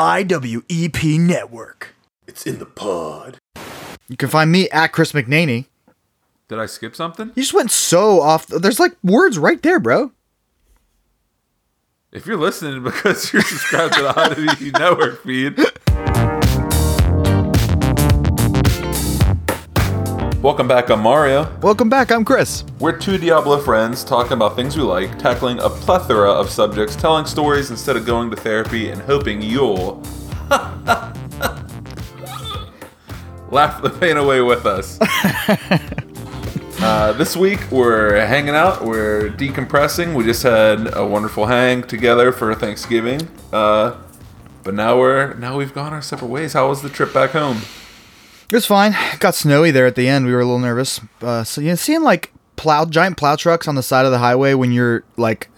IWEP Network. It's in the pod. You can find me at Chris McNaney. Did I skip something? You just went so off. There's like words right there, bro. If you're listening because you're subscribed to the IWE Network feed. Welcome back, I'm Mario. Welcome back. I'm Chris. We're two Diablo friends talking about things we like, tackling a plethora of subjects, telling stories instead of going to therapy, and hoping you'll laugh the pain away with us. uh, this week we're hanging out, we're decompressing. We just had a wonderful hang together for Thanksgiving, uh, but now we're now we've gone our separate ways. How was the trip back home? It was fine. Got snowy there at the end. We were a little nervous. Uh, so you know, seeing like plow giant plow trucks on the side of the highway when you're like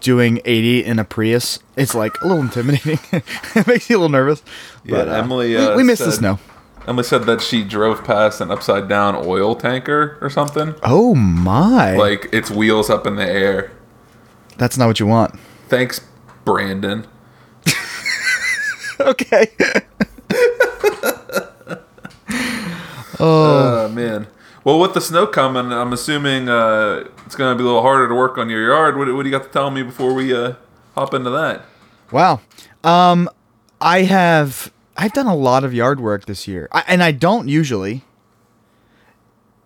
doing 80 in a Prius, it's like a little intimidating. it makes you a little nervous. But Yeah, uh, Emily, we, uh, we missed the snow. Emily said that she drove past an upside down oil tanker or something. Oh my! Like its wheels up in the air. That's not what you want. Thanks, Brandon. okay. Oh man. Well, with the snow coming, I'm assuming uh, it's going to be a little harder to work on your yard. What, what do you got to tell me before we uh, hop into that? Wow. Um, I have I've done a lot of yard work this year, I, and I don't usually.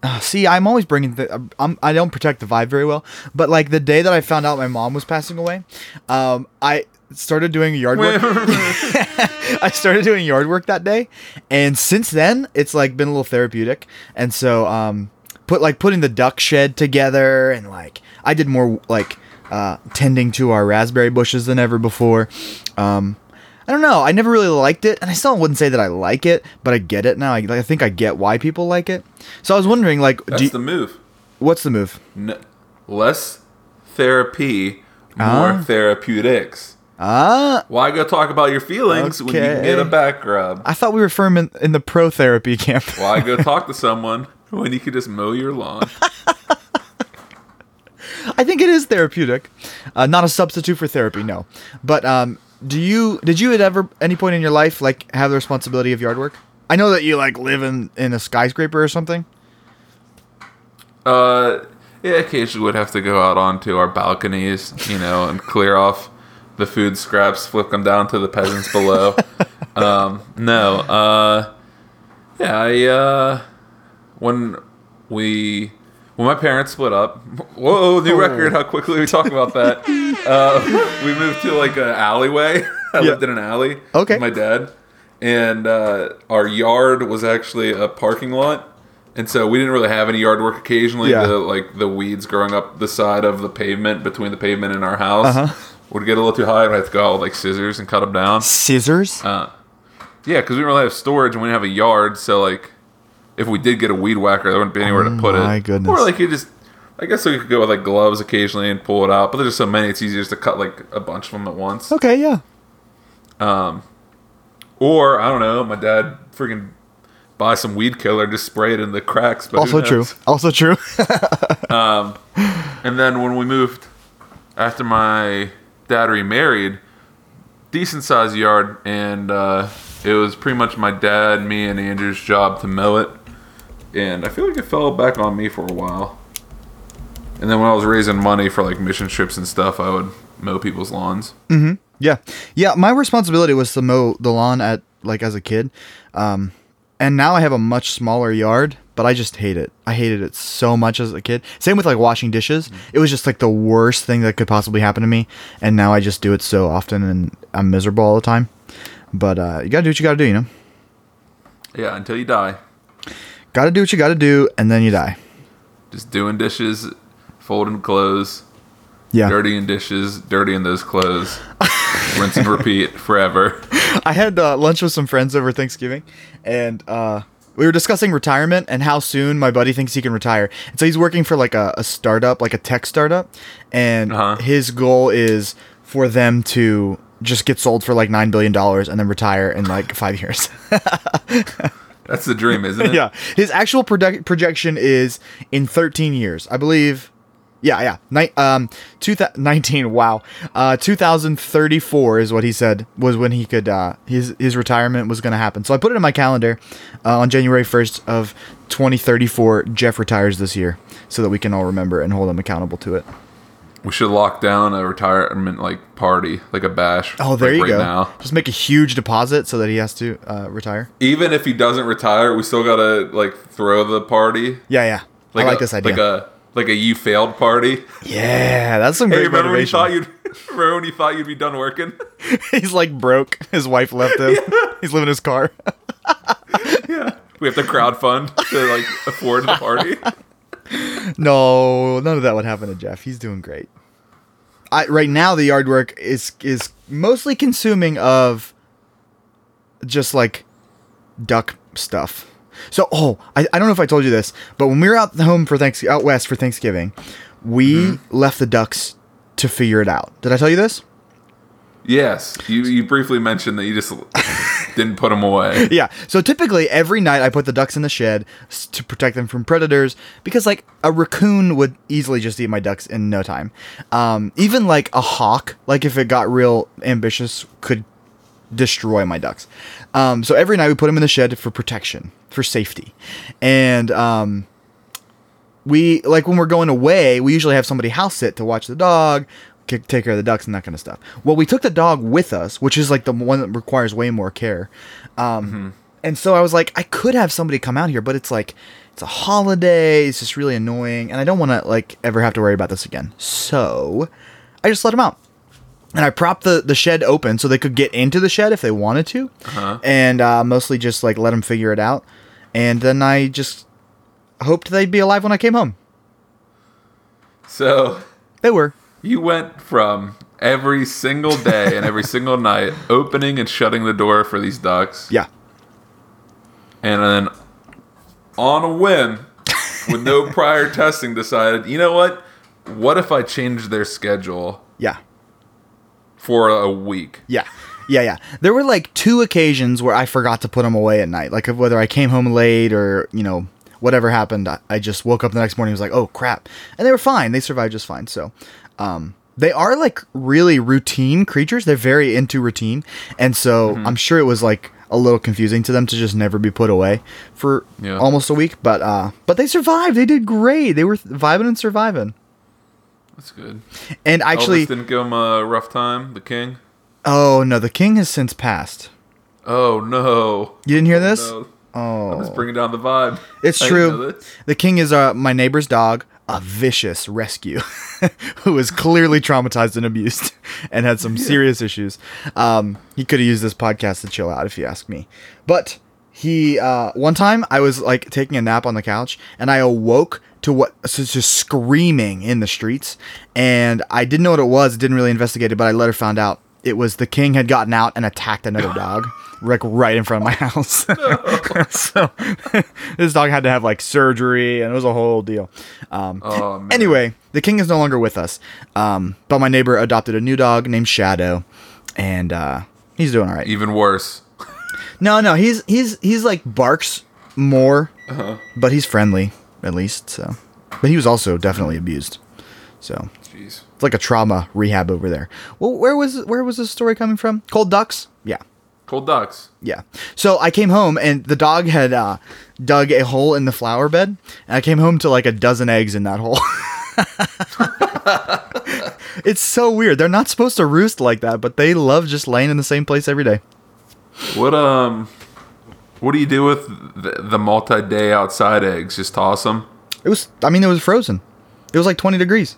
Uh, see, I'm always bringing the. I'm, I don't protect the vibe very well, but like the day that I found out my mom was passing away, um, I started doing yard work. I started doing yard work that day, and since then it's like been a little therapeutic. And so, um, put like putting the duck shed together, and like I did more like uh, tending to our raspberry bushes than ever before. Um, I don't know. I never really liked it, and I still wouldn't say that I like it, but I get it now. I, I think I get why people like it. So I was wondering, like, That's do you- the move. what's the move? N- less therapy, more Ah. therapeutics. Ah, Why go talk about your feelings when you can get a back rub? I thought we were firm in, in the pro therapy camp. Why go talk to someone when you could just mow your lawn? I think it is therapeutic, uh, not a substitute for therapy. No, but um, do you did you at ever any point in your life like have the responsibility of yard work? I know that you like live in in a skyscraper or something. Uh, yeah, occasionally would have to go out onto our balconies, you know, and clear off the food scraps, flip them down to the peasants below. um, no, uh, yeah, I, uh, when we, when my parents split up, whoa, new record, how quickly we talk about that. Uh, we moved to like an alleyway. I Yeah. lived in an alley Okay. with my dad. And uh, our yard was actually a parking lot. And so we didn't really have any yard work occasionally. Yeah. The like the weeds growing up the side of the pavement between the pavement and our house Uh-huh. Would get a little too high. and I had to go out with like scissors and cut them down. Scissors. Uh, yeah, because we didn't really have storage and we didn't have a yard. So like, if we did get a weed whacker, there wouldn't be anywhere to put it. Oh my goodness. Or like you just, I guess we could go with like gloves occasionally and pull it out. But there's just so many, it's easier just to cut like a bunch of them at once. okay, yeah. Um, or I don't know, my dad freaking buy some weed killer and just spray it in the cracks. But Also true. Also true. Um, and then when we moved after my dad remarried, decent sized yard, and uh, it was pretty much my dad, me, and Andrew's job to mow it. And I feel like it fell back on me for a while. And then when I was raising money for like mission trips and stuff, I would mow people's lawns. Yeah, yeah. My responsibility was to mow the lawn at like as a kid, um, and now I have a much smaller yard. But I just hate it. I hated it so much as a kid. Same with like washing dishes. It was just like the worst thing that could possibly happen to me. And now I just do it so often, and I'm miserable all the time. But uh, you gotta do what you gotta do, you know. Yeah, until you die. Gotta do what you gotta do, and then you die. Just doing dishes, folding clothes, Yeah. dirtying dishes, dirtying those clothes. Rinse and repeat forever. I had uh, lunch with some friends over Thanksgiving, and uh, we were discussing retirement and how soon my buddy thinks he can retire. And so he's working for like a, a startup, like a tech startup, and Uh-huh. his goal is for them to just get sold for like nine billion dollars and then retire in like five years. That's the dream, isn't it? yeah, his actual project- projection is in 13 years, I believe. Yeah, yeah. Ni- um, two thou- 19, wow. Uh, 2034 is what he said was when he could, uh, his, his retirement was going to happen. So I put it in my calendar uh, on January 1st of 2034. Jeff retires this year so that we can all remember and hold him accountable to it. We should lock down a retirement like party, like a bash. Oh, there like, you right go. Now. Just make a huge deposit so that he has to uh, retire. Even if he doesn't retire, we still gotta like throw the party. Yeah, yeah. I like a, this idea. Like a like a you failed party. yeah, that's some Hey, great remember when you thought you'd remember when you thought you'd be done working? He's like broke. His wife left him. He's living in his car. yeah. We have to crowdfund to like afford the party. No, none of that would happen to Jeff. He's doing great. I right now the yard work is is mostly consuming of just like duck stuff. So oh, I, I don't know if I told you this, but when we were out the home for Thanks out west for Thanksgiving, we left the ducks to figure it out. Did I tell you this? Yes. You you briefly mentioned that you just didn't put them away. yeah. So typically every night I put the ducks in the shed to protect them from predators because like a raccoon would easily just eat my ducks in no time. Um, even like a hawk, like if it got real ambitious, could destroy my ducks. Um, so every night we put them in the shed for protection, for safety, and um, we like when we're going away, we usually have somebody house sit to watch the dog, take care of the ducks and that kind of stuff. Well, we took the dog with us, which is like the one that requires way more care. Um, And so I was like, I could have somebody come out here, but it's like it's a holiday. It's just really annoying, and I don't want to like ever have to worry about this again. So I just let them out. And I propped the, the shed open so they could get into the shed if they wanted to, and uh, mostly just like let them figure it out. And then I just hoped they'd be alive when I came home. So They were. you went from every single day and every single night opening and shutting the door for these ducks. Yeah. and then on a whim with no prior testing decided you know what what if i change their schedule Yeah. For a week Yeah. Yeah, yeah. There were like two occasions where I forgot to put them away at night. Like whether I came home late or, you know, whatever happened, I- I just woke up the next morning and was like, "Oh crap." And they were fine. They survived just fine. So, um they are like really routine creatures. They're very into routine. And so, I'm sure it was like a little confusing to them to just never be put away for Yeah. almost a week, but uh but they survived. They did great. They were vibing and surviving. That's good And actually, Elvis didn't give him a rough time the king oh no, the king has since passed. oh no You didn't hear this? no. Oh. i'm just bringing down the vibe It's I didn't know true. The king is uh, my neighbor's dog, a vicious rescue who was clearly traumatized and abused and had some serious issues. Um, he could have used this podcast to chill out, if you ask me. But he, uh, one time I was like taking a nap on the couch and I awoke to what so it's just screaming in the streets. And I didn't know what it was, didn't really investigate it, but I later found out it was the king had gotten out and attacked another dog like right in front of my house. So this dog had to have like surgery and it was a whole deal. Um, Oh, anyway the king is no longer with us. Um, but my neighbor adopted a new dog named shadow and uh, he's doing all right even worse. No no he's he's he's like barks more Uh-huh. but he's friendly at least so but he was also definitely abused so jeez it's like a trauma rehab over there. Well, where was where was this story coming from? Cold ducks? Yeah. cold ducks Yeah. So I came home and the dog had uh, dug a hole in the flower bed, and I came home to like a dozen eggs in that hole. it's so weird. They're not supposed to roost like that, but they love just laying in the same place every day. what um what do you do with the, the multi-day outside eggs just toss them It was. I mean, it was frozen. It was like twenty degrees.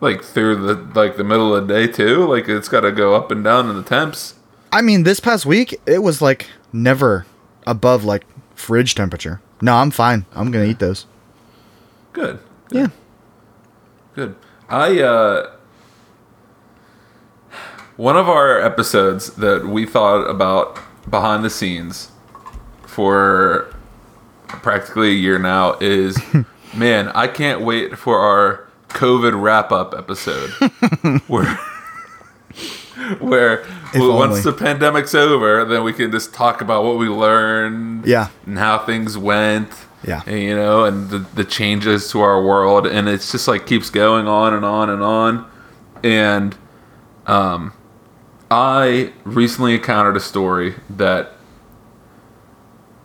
like through the like the middle of the day too like it's got to go up and down in the temps I mean, this past week it was like never above like fridge temperature. No, I'm fine. I'm gonna eat those. good Yeah. Good. I uh one of our episodes that we thought about behind the scenes for practically a year now is man, I can't wait for our COVID wrap up episode where where once the pandemic's over, then we can just talk about what we learned Yeah. and how things went Yeah. and, you know, and the the changes to our world, and it's just like keeps going on and on and on, and um, I recently encountered a story that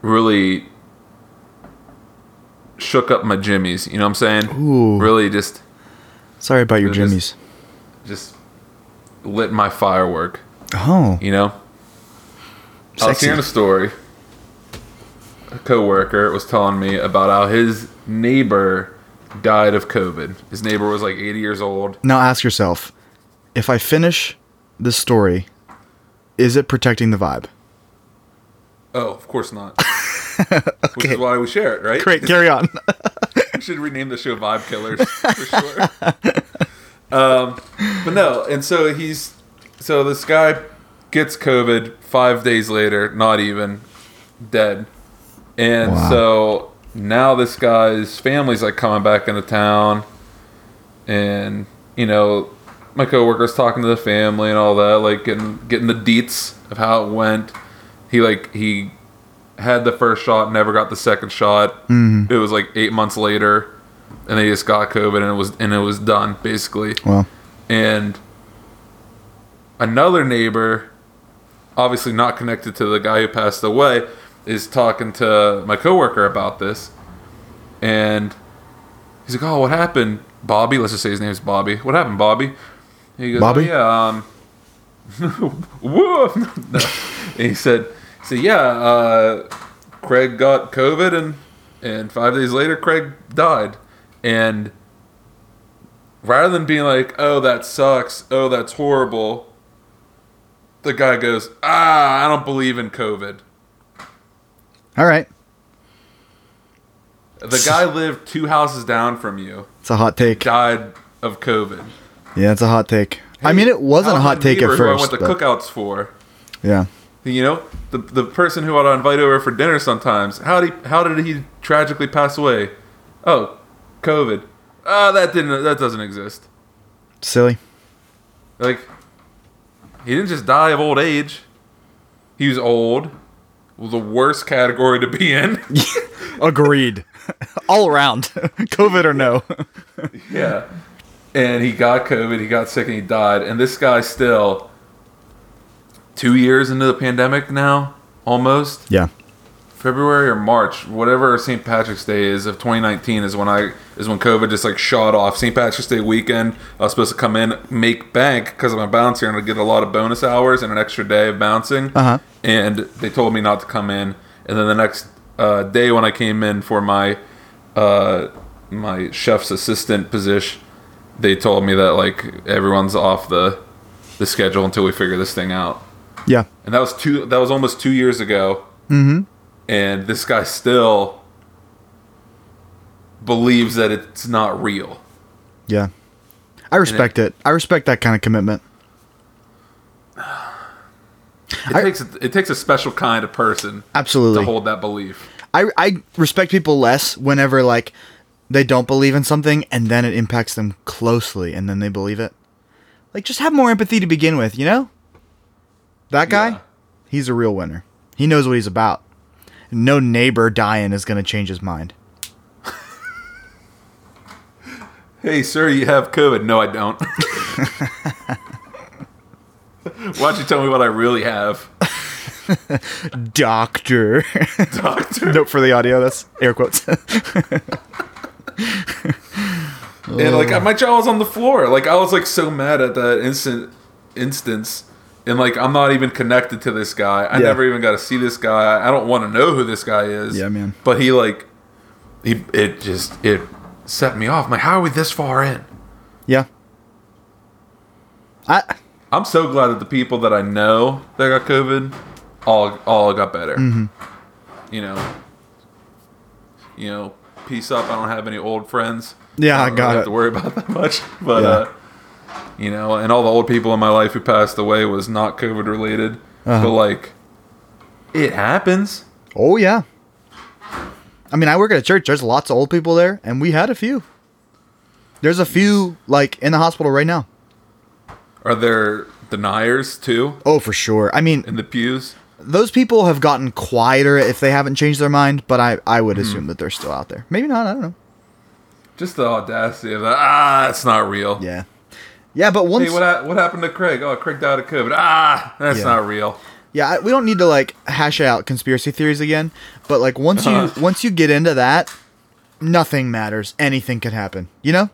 really shook up my jimmies. You know what I'm saying? Ooh. Really just Sorry about your was jimmies. just lit my firework. Oh, You know. I was hearing a story. A coworker was telling me about how his neighbor died of COVID. His neighbor was like 80 years old. now ask yourself: if I finish this story, is it protecting the vibe? Oh, of course not. Which is why we share it, right? Great, carry on. We should rename the show Vibe Killers for sure. um, but no, and so he's so this guy gets COVID five days later, not even dead, and Wow. so now this guy's family's like coming back into town, and you know my coworker's talking to the family and all that, like getting getting the deets of how it went. He like he had the first shot, never got the second shot. Mm-hmm. It was like eight months later, and they just got COVID, and it was and it was done basically. well, And another neighbor, obviously not connected to the guy who passed away, is talking to my coworker about this, and he's like, "Oh, what happened, Bobby? Let's just say his name's Bobby. What happened, Bobby?" He goes, Bobby? "Oh, yeah, um, whoa." no. And he said, he said, yeah, uh, Craig got COVID, and and five days later, Craig died, and." Rather than being like, "Oh, that sucks. Oh, that's horrible," the guy goes, "Ah, I don't believe in COVID." all right. The guy lived two houses down from you, It's a hot take. died of COVID. Yeah, it's a hot take. I mean, it wasn't a hot take at neighbor who I first. went to cookouts for. yeah. You know, the the person who I'd invite over for dinner sometimes. How did he, how did he tragically pass away? Oh, COVID. Ah, that didn't that doesn't exist. Silly. Like, he didn't just die of old age. He was old. Well, the worst category to be in. Agreed. All around. COVID or no. yeah. And he got COVID, he got sick, and he died. And this guy still, two years into the pandemic now, almost. yeah. February or March, whatever St. Patrick's Day is of 2019 is when I is when COVID just like shot off. St. Patrick's Day weekend, I was supposed to come in, make bank because I'm a bouncer and I get a lot of bonus hours and an extra day of bouncing. Uh-huh. And they told me not to come in. And then the next uh, day when I came in for my uh, my chef's assistant position, they told me that like everyone's off the the schedule until we figure this thing out. Yeah. And that was two. That was almost two years ago. Mm-hmm. And this guy still believes that it's not real. Yeah. I respect it, I respect that kind of commitment. It takes it takes a special kind of person Absolutely. to hold that belief. I I respect people less whenever like they don't believe in something and then it impacts them closely and then they believe it. Like just have more empathy to begin with, you know? That guy, Yeah. he's a real winner. He knows what he's about. No neighbor dying is going to change his mind. Hey, sir, you have COVID? No, I don't. Why don't you tell me what I really have, Doctor. doctor? Note for the audio, that's air quotes. And like my jaw was on the floor. Like I was like so mad at that instant instance. And like I'm not even connected to this guy. I Yeah. never even got to see this guy. I don't want to know who this guy is. Yeah, man. But he like he it just it set me off. I'm like, how are we this far in? yeah. I I'm so glad that the people that I know that got COVID all all got better. Mm-hmm. You know. You know, peace up. I don't have any old friends. Yeah, I don't got really have to worry about that much. But Yeah. uh you know, and all the old people in my life who passed away was not COVID related. Uh-huh. But like it happens. Oh yeah. I mean, I work at a church. There's lots of old people there, and we had a few. There's a few like in the hospital right now. Are there deniers too Oh, for sure. I mean, in the pews? Those people have gotten quieter if they haven't changed their mind, but I, I Hmm. would assume that they're still out there. Maybe not. I don't know. Just the audacity of that. Ah, it's not real. Yeah, yeah, but once Hey, what what happened to Craig? Oh, Craig died of COVID. Ah, that's Yeah. not real. yeah, we don't need to like hash out conspiracy theories again. But like once you once you get into that, nothing matters. Anything could happen. You know,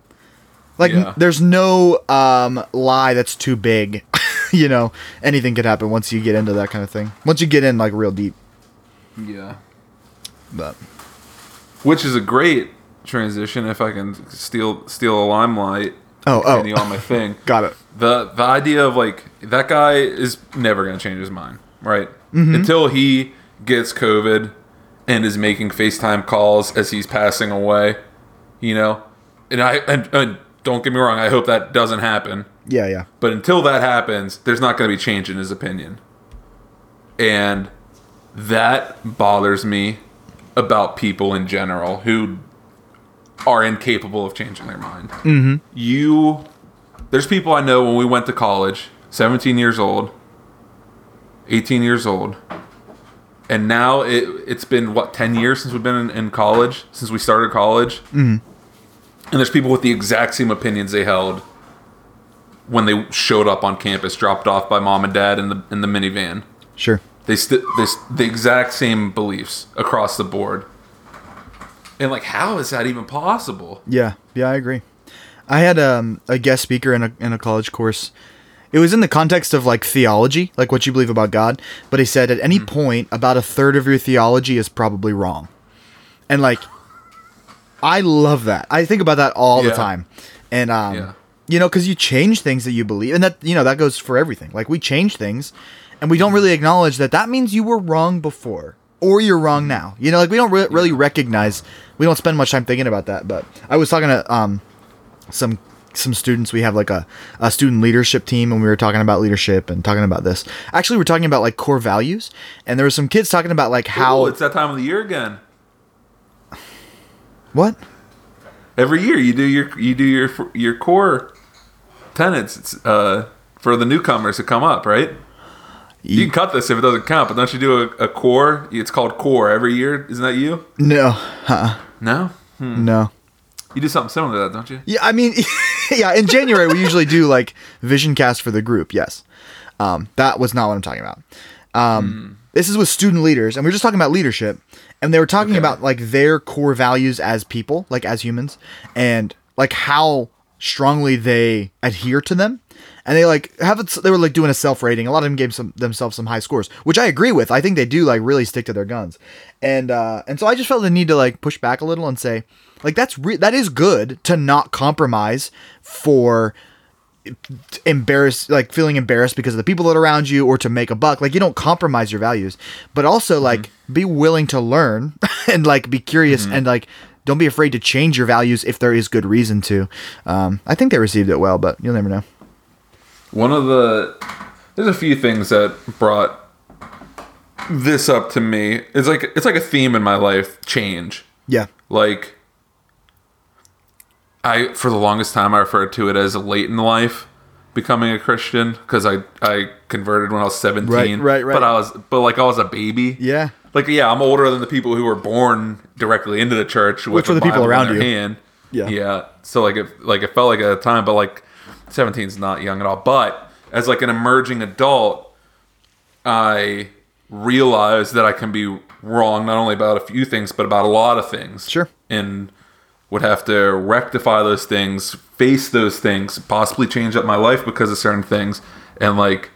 like n- there's no um lie that's too big. you know, anything could happen once you get into that kind of thing. Once you get in like real deep. Yeah. But Which is a great transition if I can steal steal a limelight. Oh, oh. continue on my thing. got it. the the idea of like that guy is never gonna change his mind, right? Mm-hmm. Until he gets COVID and is making FaceTime calls as he's passing away, you know. And I and, and don't get me wrong, I hope that doesn't happen. Yeah, yeah. But until that happens, there's not going to be change in his opinion. And that bothers me about people in general who are incapable of changing their mind. Mm-hmm. You, there's people I know when we went to college, 17 years old, 18 years old, and now it, it's been, what, 10 years since we've been in, in college, since we started college? Mm-hmm. And there's people with the exact same opinions they held when they showed up on campus, dropped off by mom and dad in the in the minivan. Sure. They st- they st- the exact same beliefs across the board. And like, how is that even possible? Yeah, yeah, I agree. I had um, a guest speaker in a in a college course. It was in the context of like theology, like what you believe about God. But he said at any point, about a third of your theology is probably wrong, and like, I love that. I think about that all the time, and um, Yeah. You know, because you change things that you believe, and that you know that goes for everything. Like we change things, and we don't really acknowledge that that means you were wrong before, or you're wrong now. You know, like we don't re- really recognize. We don't spend much time thinking about that. But I was talking to um some some students. We have like a, a student leadership team, and we were talking about leadership and talking about this. Actually, we're talking about like core values, and there were some kids talking about like how Oh, it's that time of the year again. what Every year you do your you do your your core tenets it's, uh, for the newcomers to come up, right? You can cut this if it doesn't count, but don't you do a, a core? It's called core every year. Isn't that you? no, uh, No, no. you do something similar to that, don't you? Yeah, I mean, yeah. In January, we usually do like vision cast for the group. Yes, um, that was not what I'm talking about. Um, This is with student leaders, and we are just talking about leadership, and they were talking Okay. about like their core values as people, like as humans, and like how strongly they adhere to them. And they like have it. They were like doing a self rating. A lot of them gave some themselves some high scores, which I agree with. I think they do like really stick to their guns, and uh, and so I just felt the need to like push back a little and say, like that's re- that is good to not compromise for embarrassed like feeling embarrassed because of the people that are around you or to make a buck like you don't compromise your values but also like be willing to learn and like be curious and like don't be afraid to change your values if there is good reason to um, i think they received it well but you'll never know One of the there's a few things that brought this up to me. It's like it's like a theme in my life, change. yeah Like I for the longest time I referred to it as late in life becoming a Christian because I I converted when I was 17. Right, right, right. But I was but like I was a baby. yeah Like yeah, I'm older than the people who were born directly into the church with Which were the people Bible in around you. Hand. Yeah. Yeah. So like it like it felt like at a time, but like 17 is not young at all. But as like an emerging adult, I realized that I can be wrong not only about a few things, but about a lot of things. Sure. And would have to rectify those things, face those things, possibly change up my life because of certain things. And like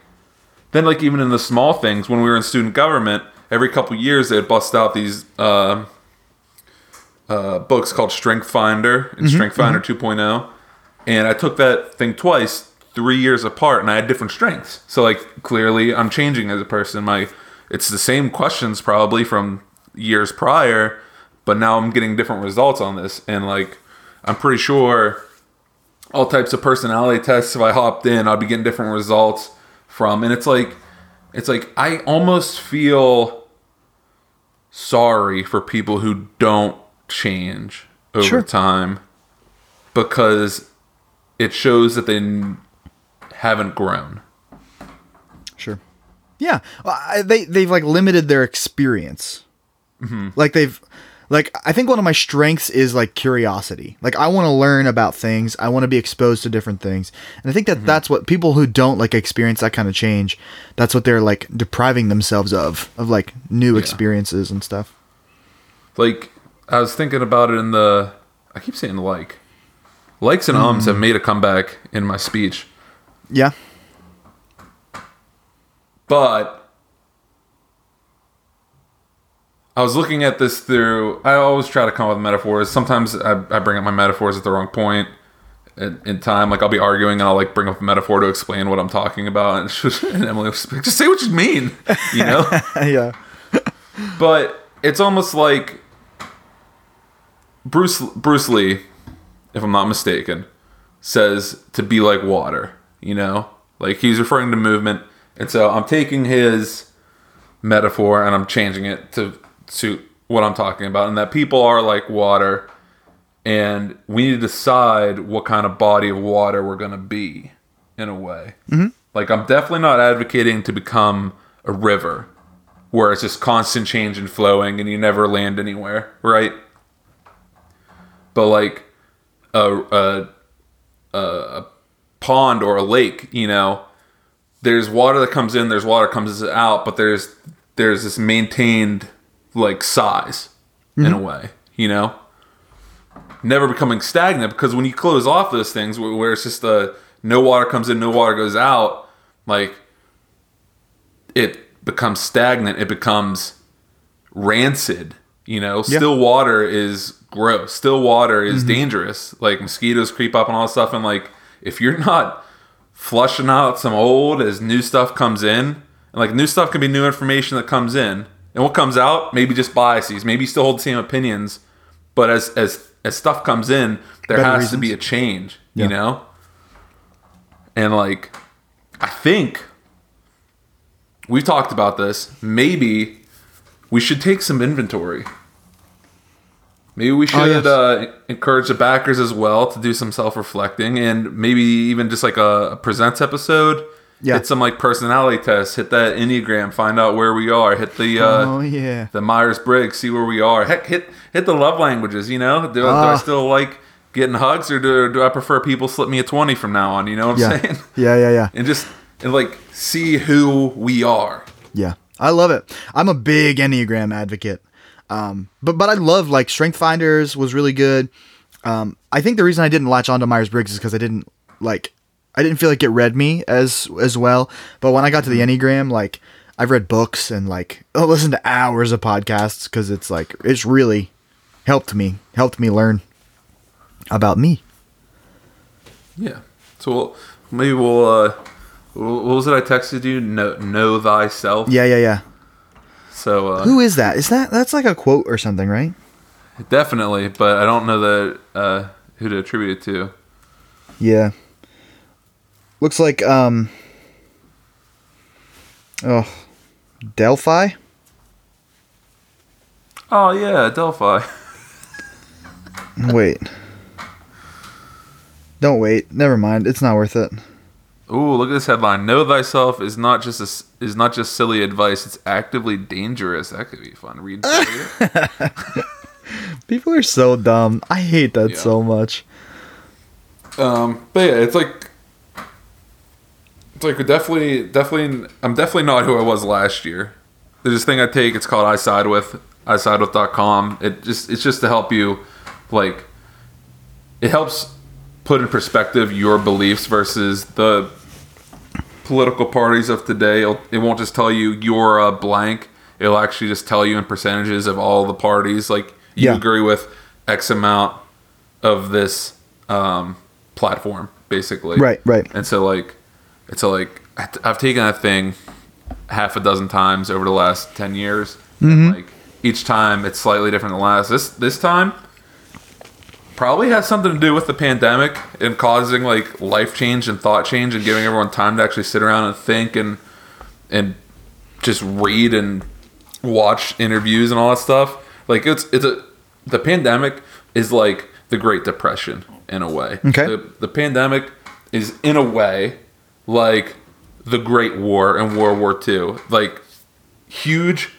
then like even in the small things, when we were in student government, every couple years they'd bust out these uh, uh, books called Strength Finder and Strength Finder 2.0. And I took that thing twice, three years apart, and I had different strengths. So like clearly I'm changing as a person. My it's the same questions probably from years prior, but now I'm getting different results on this. And like I'm pretty sure all types of personality tests if I hopped in, I'd be getting different results from. And it's like it's like I almost feel sorry for people who don't change over Sure. time because it shows that they haven't grown. sure Yeah, Well, I, they they've like limited their experience. Mm-hmm. Like they've, like I think one of my strengths is like curiosity. Like I want to learn about things. I want to be exposed to different things, and I think that mm-hmm. that's what people who don't like experience that kind of change. That's what they're like depriving themselves of of like new experiences and stuff. Like I was thinking about it in the. I keep saying like. Likes and ums have mm. made a comeback in my speech, Yeah, but I was looking at this through. I always try to come up with metaphors. Sometimes I, I bring up my metaphors at the wrong point in, in time. Like I'll be arguing and I'll like bring up a metaphor to explain what I'm talking about, and, she, and Emily just, like, just say what you mean, you know. yeah, but it's almost like Bruce Bruce Lee, if I'm not mistaken, says to be like water. You know, like he's referring to movement, and so I'm taking his metaphor and I'm changing it to suit what I'm talking about, and that people are like water, and we need to decide what kind of body of water we're gonna be, in a way. Mm-hmm. Like I'm definitely not advocating to become a river where it's just constant change and flowing and you never land anywhere, right? But like a a a, a pond or a lake, you know, there's water that comes in, there's water that comes out, but there's there's this maintained like size in a way, you know? Never becoming stagnant because when you close off those things where, where it's just uh, no water comes in, no water goes out, like it becomes stagnant, it becomes rancid. You know, still water is gross. Still water is dangerous. Like mosquitoes creep up and all that stuff. And like, if you're not flushing out some old as new stuff comes in, and like new stuff can be new information that comes in, and what comes out maybe just biases. Maybe still hold the same opinions, but as as as stuff comes in, there Better has to be a change. Yeah. You know, and like, I think we've talked about this. Maybe we should take some inventory. Maybe we should Oh, yes. uh, encourage the backers as well to do some self-reflecting, and maybe even just like a, a presents episode. Yeah. Hit some like personality tests. Hit that enneagram. Find out where we are. Hit the uh, oh yeah, the Myers Briggs. See where we are. Heck, hit hit the love languages. You know, do, do I Ah. still like getting hugs, or do, do I prefer people slip me a twenty from now on? You know what I'm yeah, saying? yeah, yeah, yeah. and just and like see who we are. Yeah, I love it. I'm a big Enneagram advocate. Um, but but I love like Strength Finders was really good. Um, I think the reason I didn't latch onto Myers Briggs is because I didn't like I didn't feel like it read me as as well. But when I got to the Enneagram, like I've read books and like listened to hours of podcasts because it's like it's really helped me helped me learn about me. Yeah. So we'll, maybe we'll. uh What was it I texted you? Know, know thyself. Yeah, yeah, yeah. So uh, Who is that? Is that that's like a quote or something, right? definitely, but I don't know that uh, who to attribute it to. Yeah. Looks like um Oh Delphi? Oh yeah, Delphi. Wait. Don't wait. Never mind. It's not worth it. Ooh, look at this headline. Know thyself is not just a is not just silly advice. It's actively dangerous. That could be fun. Read. People are so dumb. I hate that Yeah. so much. Um, but yeah, it's like like definitely, definitely. I'm definitely not who I was last year. There's this thing I take. It's called I side with. I side with.com. It just it's just to help you, like, it helps put in perspective your beliefs versus the political parties of today. It'll, it won't just tell you you're a blank. It'll actually just tell you in percentages of all the parties. Like you Yeah. agree with X amount of this um, platform, basically. Right, right. And so like, it's so like I've taken that thing half a dozen times over the last ten years. Mm-hmm. And like each time, it's slightly different than last. This this time probably has something to do with the pandemic and causing like life change and thought change and giving everyone time to actually sit around and think and and just read and watch interviews and all that stuff. Like it's it's a the pandemic is like the Great Depression in a way. Okay. The, the pandemic is in a way like the Great War and World War II. Like huge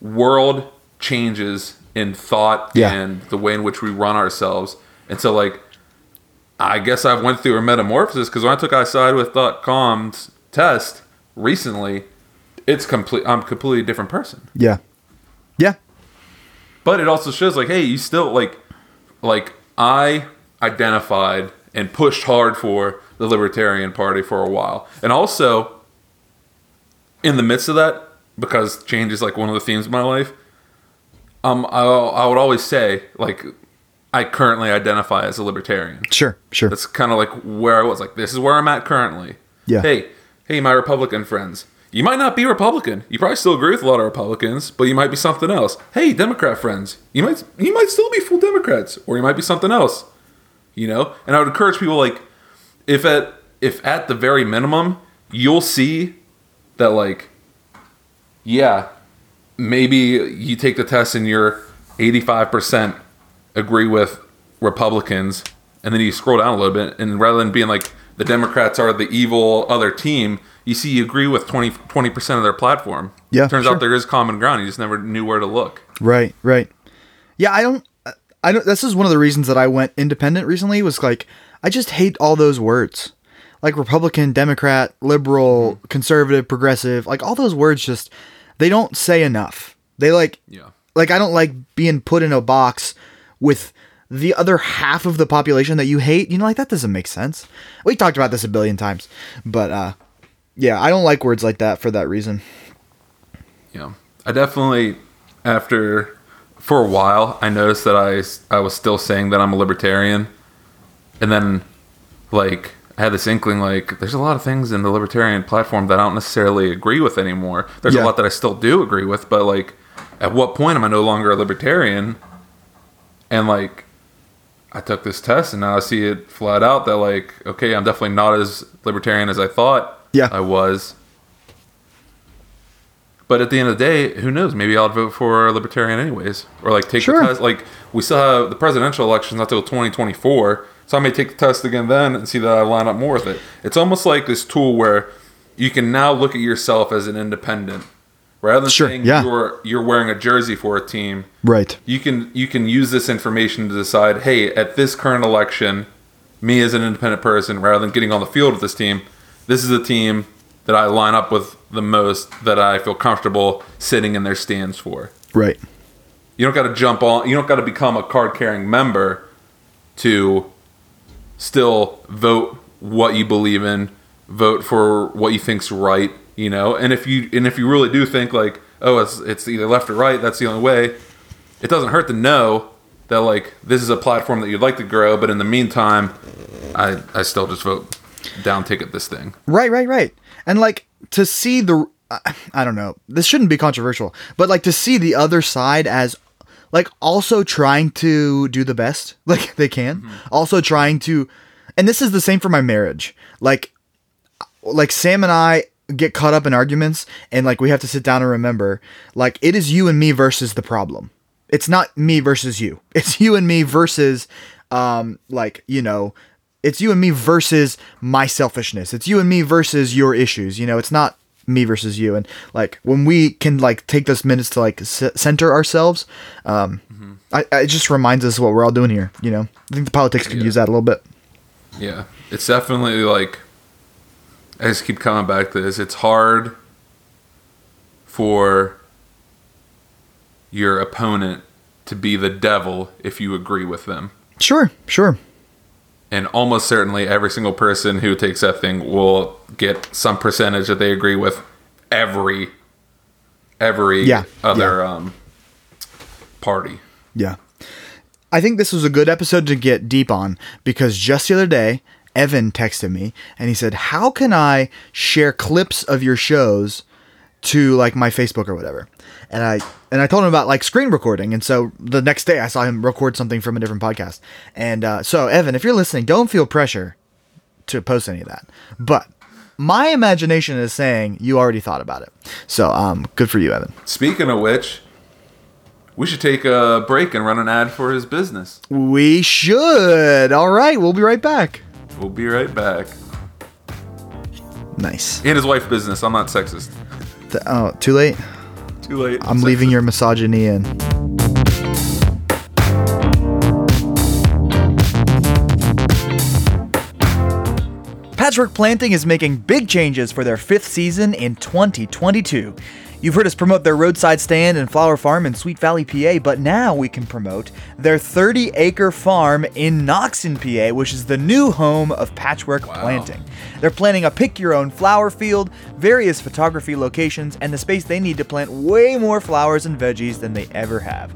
world changes in thought Yeah. and the way in which we run ourselves. And so like I guess I've went through a metamorphosis because when I took I side with .com's test recently, it's complete I'm a completely different person. Yeah. Yeah. But it also shows like, hey, you still like like I identified and pushed hard for the Libertarian Party for a while. And also in the midst of that, because change is like one of the themes of my life, um I, I would always say like I currently identify as a libertarian. Sure. Sure. That's kind of like where I was. Like, this is where I'm at currently. Yeah. Hey, hey, my Republican friends. You might not be Republican. You probably still agree with a lot of Republicans, but you might be something else. Hey, Democrat friends. You might you might still be full Democrats, or you might be something else. You know. And I would encourage people like, if at if at the very minimum you'll see that like, yeah, maybe you take the test and you're 85% agree with Republicans, and then you scroll down a little bit, and rather than being like the Democrats are the evil other team, you see you agree with 20 20 percent of their platform. Yeah, turns sure. out there is common ground. You just never knew where to look. Right, right. Yeah, I don't. I don't. This is one of the reasons that I went independent recently. Was like I just hate all those words, like Republican, Democrat, liberal, conservative, progressive. Like all those words, just they don't say enough. They like Yeah, like I don't like being put in a box with the other half of the population that you hate. You know, like that doesn't make sense. We talked about this a billion times, but uh, yeah, I don't like words like that for that reason. yeah. I definitely after for a while I noticed that I I was still saying that I'm a libertarian, and then like I had this inkling like there's a lot of things in the libertarian platform that I don't necessarily agree with anymore. There's Yeah. a lot that I still do agree with, but like at what point am I no longer a libertarian? And like I took this test and now I see it flat out that like okay, I'm definitely not as libertarian as I thought Yeah. I was. But at the end of the day, who knows? Maybe I'll vote for a libertarian anyways, or like take Sure. the test. Like we still have the presidential elections not till 2024, so I may take the test again then and see that I line up more with it. It's almost like this tool where you can now look at yourself as an independent, rather than Sure, saying yeah. you're you're wearing a jersey for a team. Right. You can you can use this information to decide, hey, at this current election, me as an independent person, rather than getting on the field with this team, this is a team that I line up with the most that I feel comfortable sitting in their stands for. Right. You don't got to jump on. You don't got to become a card carrying member to still vote what you believe in, vote for what you think's right. You know, and if you and if you really do think like, oh, it's it's either left or right, that's the only way. It doesn't hurt to know that like this is a platform that you'd like to grow, but in the meantime, I I still just vote down ticket this thing. Right, right, right. And like to see the I- don't know. This shouldn't be controversial, but like to see the other side as like also trying to do the best like they can. Also trying to and this is the same for my marriage. Like like Sam and I get caught up in arguments and like we have to sit down and remember like it is you and me versus the problem. It's not me versus you. It's you and me versus um like, you know, it's you and me versus my selfishness. It's you and me versus your issues. You know, it's not me versus you. And like when we can like take those minutes to like c- center ourselves, um, I, I- it just reminds us what we're all doing here. You know, I think the politics could Yeah. use that a little bit. Yeah, it's definitely like I just keep coming back to this. It's hard for your opponent to be the devil if you agree with them. Sure, sure. And almost certainly every single person who takes that thing will get some percentage that they agree with every every Yeah, other um party. Yeah. I think this was a good episode to get deep on because just the other day, Evan texted me and he said, How can I share clips of your shows to like my Facebook or whatever? And I and I told him about like screen recording. And so the next day I saw him record something from a different podcast. And uh, so Evan, if you're listening, don't feel pressure to post any of that. But my imagination is saying you already thought about it. So um good for you, Evan. Speaking of which, we should take a break and run an ad for his business. We should. All right, we'll be right back. We'll be right back. Nice. And his wife business. I'm not sexist. Th- oh, too late. Too late. I'm leaving your misogyny in. Patchwork Planting is making big changes for their fifth season in 2022. You've heard us promote their roadside stand and flower farm in Sweet Valley, PA, but now we can promote their 30 acre farm in Noxen, PA, which is the new home of Patchwork Planting. They're planning a pick your own flower field, various photography locations, and the space they need to plant way more flowers and veggies than they ever have.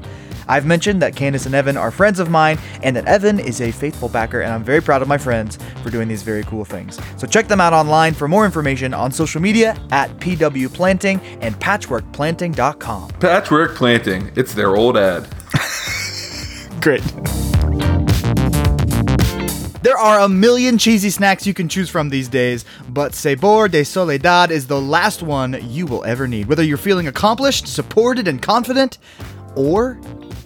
I've mentioned that Candace and Evan are friends of mine, and that Evan is a faithful backer, and I'm very proud of my friends for doing these very cool things. So check them out online for more information on social media at PW Planting and PatchworkPlanting.com. Patchwork planting. It's their old ad. Great. There are a million cheesy snacks you can choose from these days, but Sabor de Soledad is the last one you will ever need. Whether you're feeling accomplished, supported, and confident, or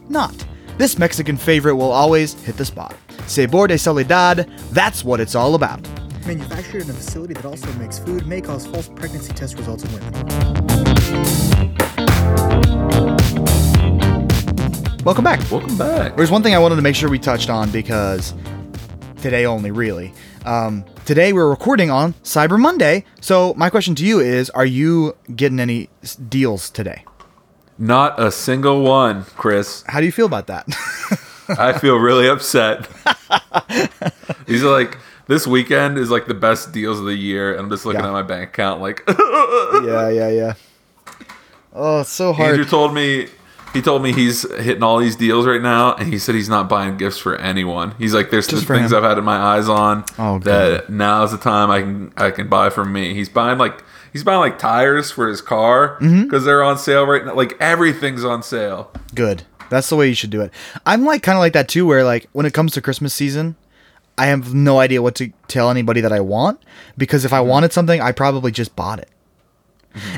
not. This Mexican favorite will always hit the spot. Sabor de Soledad, that's what it's all about. Manufactured in a facility that also makes food may cause false pregnancy test results in women. Welcome back. Welcome back. There's one thing I wanted to make sure we touched on because today only, really. Um, today we're recording on Cyber Monday. So my question to you is: Are you getting any deals today? Not a single one, Chris. How do you feel about that? I feel really upset. These are like this weekend is like the best deals of the year. and I'm just looking Yeah. at my bank account like yeah, yeah, yeah. Oh, it's so hard. Andrew told me he told me he's hitting all these deals right now and he said he's not buying gifts for anyone. He's like there's Just the things him. I've had in my eyes on Oh, that now's the time I can I can buy for me. He's buying like he's buying like tires for his car because Mm-hmm. they're on sale right now. Like everything's on sale. Good. That's the way you should do it. I'm like kind of like that too, where like when it comes to Christmas season, I have no idea what to tell anybody that I want because if I wanted something, I probably just bought it.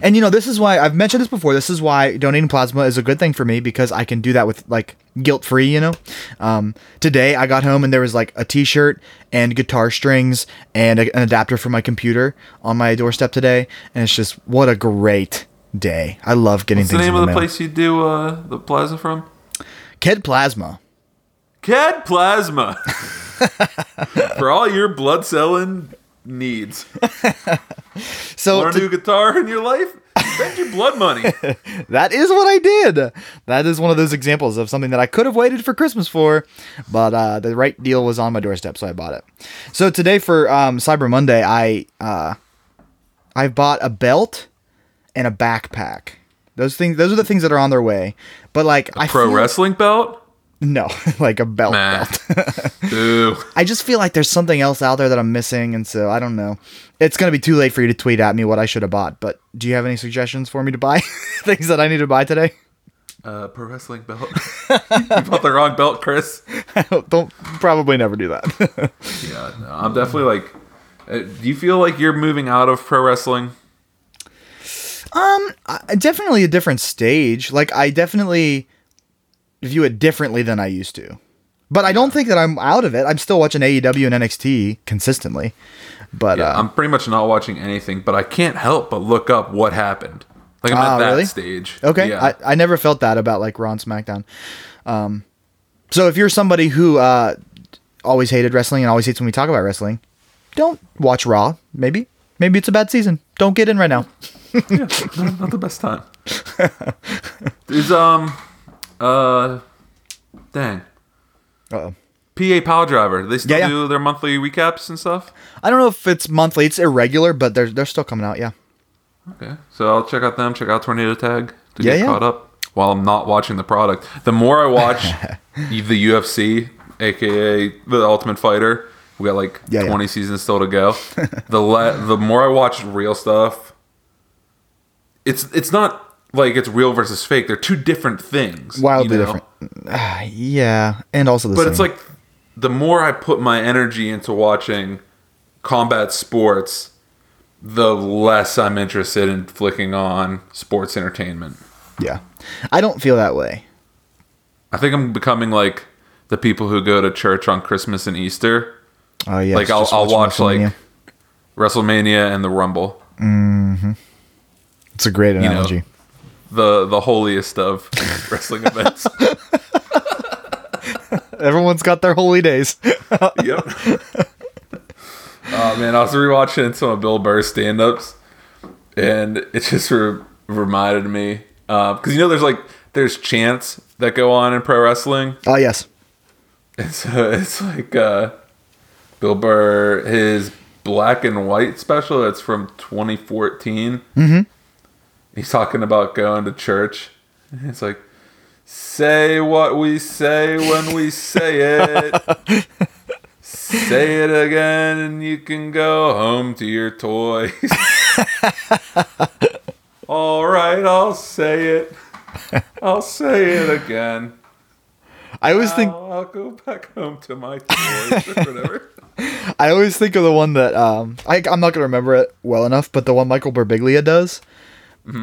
And you know, this is why I've mentioned this before. This is why donating plasma is a good thing for me because I can do that with like guilt free. You know, um, today I got home and there was like a T-shirt and guitar strings and a, an adapter for my computer on my doorstep today, and it's just what a great day. I love getting What's the name in of the mail. place you do uh, the plaza from? Ked Plasma. CAD Plasma. For all your blood selling needs. So Want to- a new guitar in your life? Spend your blood money. that is what I did. That is one of those examples of something that I could have waited for Christmas for, but uh, the right deal was on my doorstep, so I bought it. So today for um, Cyber Monday, I uh, I bought a belt and a backpack. Those things, those are the things that are on their way. But like, I Pro feel- wrestling belt? No, like a belt. Nah. belt. Ooh. I just feel like there's something else out there that I'm missing, and so I don't know. It's gonna be too late for you to tweet at me what I should have bought. But do you have any suggestions for me to buy things that I need to buy today? Uh, pro wrestling belt. you bought the wrong belt, Chris. don't probably never do that. Yeah, no, I'm definitely like. Uh, do you feel like you're moving out of pro wrestling? I- definitely a different stage. Like I definitely view it differently than I used to. But I don't think that I'm out of it. I'm still watching AEW and NXT consistently. But Yeah, uh, I'm pretty much not watching anything, but I can't help but look up what happened. Like I'm Ah, at that really? stage. okay, Yeah. I, I never felt that about like Raw and SmackDown. Um, so if you're somebody who uh, always hated wrestling and always hates when we talk about wrestling, don't watch Raw. Maybe maybe it's a bad season. Don't get in right now. not, not the best time. Is um uh dang. Uh-oh. PA Power Driver. They still Yeah, yeah. do their monthly recaps and stuff? I don't know if it's monthly. It's irregular, but they're they're still coming out. Yeah. Okay. So I'll check out them, check out Tornado Tag to Yeah, get yeah. caught up while I'm not watching the product. The more I watch the UFC, aka the Ultimate Fighter, we got like Yeah, yeah. 20 seasons still to go. the le- the more I watch real stuff, it's it's not like it's real versus fake. They're two different things. you Wildly know? different. Ah, yeah, and also the But same. it's like the more I put my energy into watching combat sports, the less I'm interested in flicking on sports entertainment. yeah, I don't feel that way. I think I'm becoming like the people who go to church on Christmas and Easter. Oh yeah, like I'll, I'll watch like WrestleMania. And the Rumble. Mm-hmm. It's a great know. The the holiest of wrestling events. Everyone's got their holy days. yep. Oh man, I was rewatching some of Bill Burr's stand-ups, and it just re- reminded me because you know there's like there's chants that go on in pro wrestling, oh yes. and so it's like uh, Bill Burr his black and white special. It's from 2014. Mm-hmm. He's talking about going to church. It's like, say what we say when we say it. say it again, and you can go home to your toys. All right, I'll say it. I'll say it again. I always think I'll, go back home to my toys or whatever. I always think of the one that um I I'm not gonna remember it well enough, but the one Michael Birbiglia does.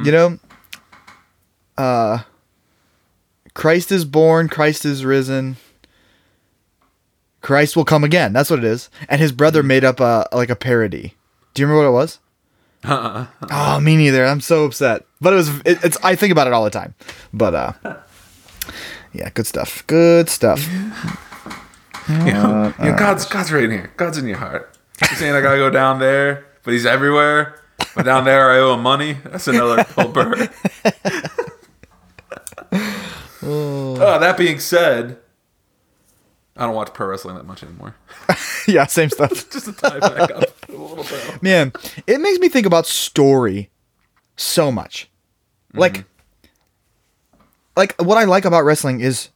You know, uh, Christ is born, Christ is risen. Christ will come again. That's what it is. And his brother made up a like a parody. Do you remember what it was? Uh-uh. Oh, me neither. I'm so upset. But it was. It, it's. I think about it all the time. But uh, yeah, good stuff. Good stuff. You know, you know, God's God's right in here. God's in your heart. He's saying I gotta go down there, but he's everywhere. But down there I owe him money. That's another Bill Burr. Oh. oh, that being said, I don't watch pro wrestling that much anymore. yeah, same stuff. Just to tie back up a little bit. Man, it makes me think about story so much. Mm-hmm. Like like what I like about wrestling is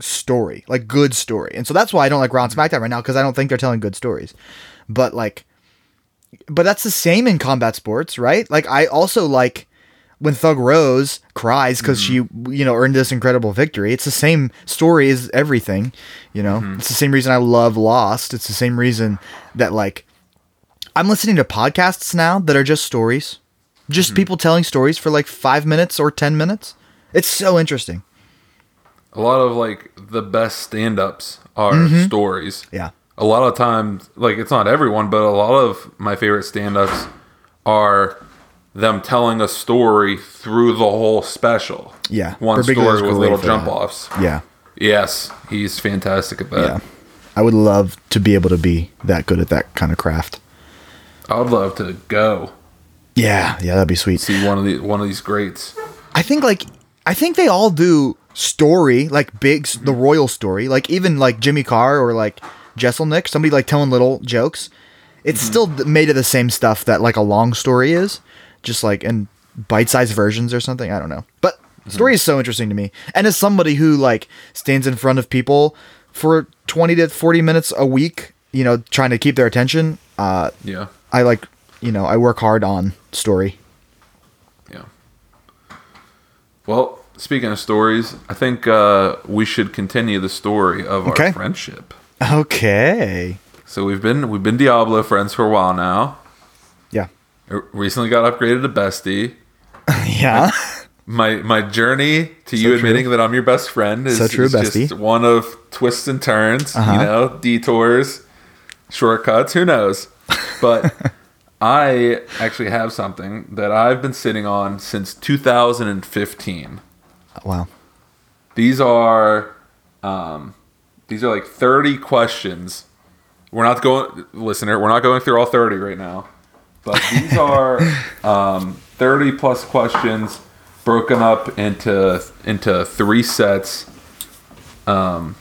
story, like good story. And so that's why I don't like Raw and mm-hmm. SmackDown right now cuz I don't think they're telling good stories. But like but that's the same in combat sports, right? Like I also like when Thug Rose cries because she, mm-hmm. you know, earned this incredible victory. It's the same story as everything, you know. Mm-hmm. It's the same reason I love Lost. It's the same reason that like I'm listening to podcasts now that are just stories, just mm-hmm. people telling stories for like five minutes or ten minutes. It's so interesting. A lot of like the best stand ups are stories. Yeah, a lot of times like it's not everyone but a lot of my favorite stand-ups are them telling a story through the whole special Yeah. one story with little jump that. offs yeah, yes he's fantastic at that yeah. I would love to be able to be that good at that kind of craft. i would love to go Yeah, yeah, that'd be sweet. see one of the one of these greats I think like I think they all do story like big the royal story like even like Jimmy Carr or like Jeselnik somebody like telling little jokes. It's still made of the same stuff that like a long story is, just like in bite-sized versions or something. I don't know, but story is so interesting to me. And as somebody who like stands in front of people for twenty to forty minutes a week, you know, trying to keep their attention, uh, yeah I like you know I work hard on story. yeah well speaking of stories i think uh, we should continue the story of Okay. our friendship Okay. so we've been we've been diablo friends for a while now Yeah. Recently got upgraded to bestie Yeah. my my journey to So you true. admitting that I'm your best friend is, So true, is just one of twists and turns, Uh-huh. you know, detours, shortcuts, who knows. But I actually have something that I've been sitting on since 2015. wow. These are um, these are like 30 questions. We're not going listener, we're not going through all 30 right now. But these are um, 30 plus questions broken up into into three sets um,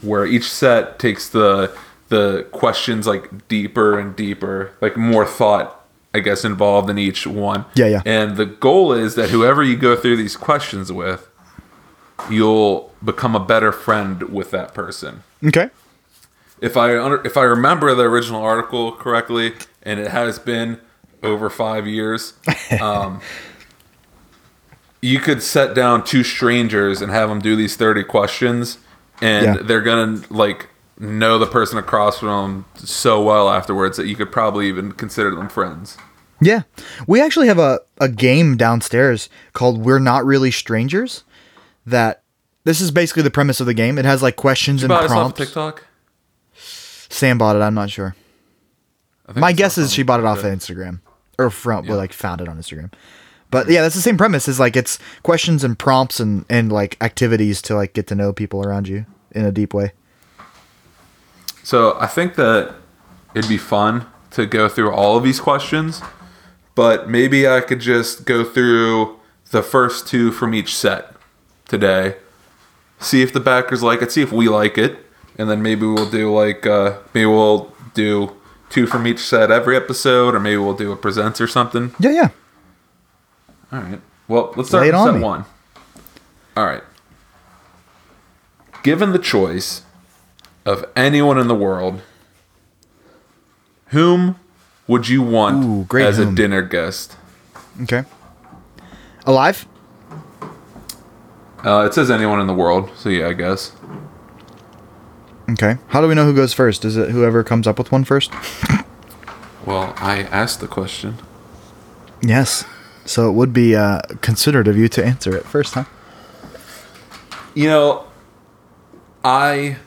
where each set takes the the questions like deeper and deeper, like more thought I guess involved in each one. Yeah, yeah. And the goal is that whoever you go through these questions with, you'll become a better friend with that person. Okay. If I under, if I remember the original article correctly, and it has been over five years, um, you could set down two strangers and have them do these thirty questions, and Yeah. they're gonna like know the person across from them so well afterwards that you could probably even consider them friends. Yeah. We actually have a, a game downstairs called We're Not Really Strangers that this is basically the premise of the game. It has like questions and Buy us off prompts. TikTok. Sam bought it, I'm not sure. My guess is she bought it off of Instagram or from Yeah. well, like found it on Instagram. But yeah, that's the same premise. Is like it's questions and prompts and and like activities to like get to know people around you in a deep way. So I think that it'd be fun to go through all of these questions, but maybe I could just go through the first two from each set today. See if the backers like it, see if we like it, and then maybe we'll do like uh maybe we'll do two from each set every episode, or maybe we'll do a presents or something. Yeah, yeah. All right. Well, let's start Lay with on set me. one. All right. Given the choice of anyone in the world, whom would you want Ooh, great as a dinner guest? Okay. Alive? Uh, it says anyone in the world, so yeah, I guess. Okay. How do we know who goes first? Is it whoever comes up with one first? Well, I asked the question. Yes. So it would be uh, considerate of you to answer it first, huh? You know, I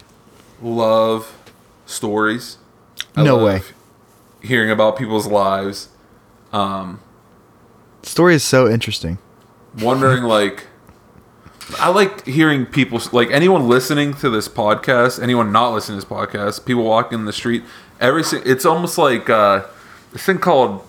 love stories. I No love way. Hearing about people's lives. Um, Story is so interesting. wondering like I like hearing people like anyone listening to this podcast, anyone not listening to this podcast, people walking in the street. Every it's almost like uh, this thing called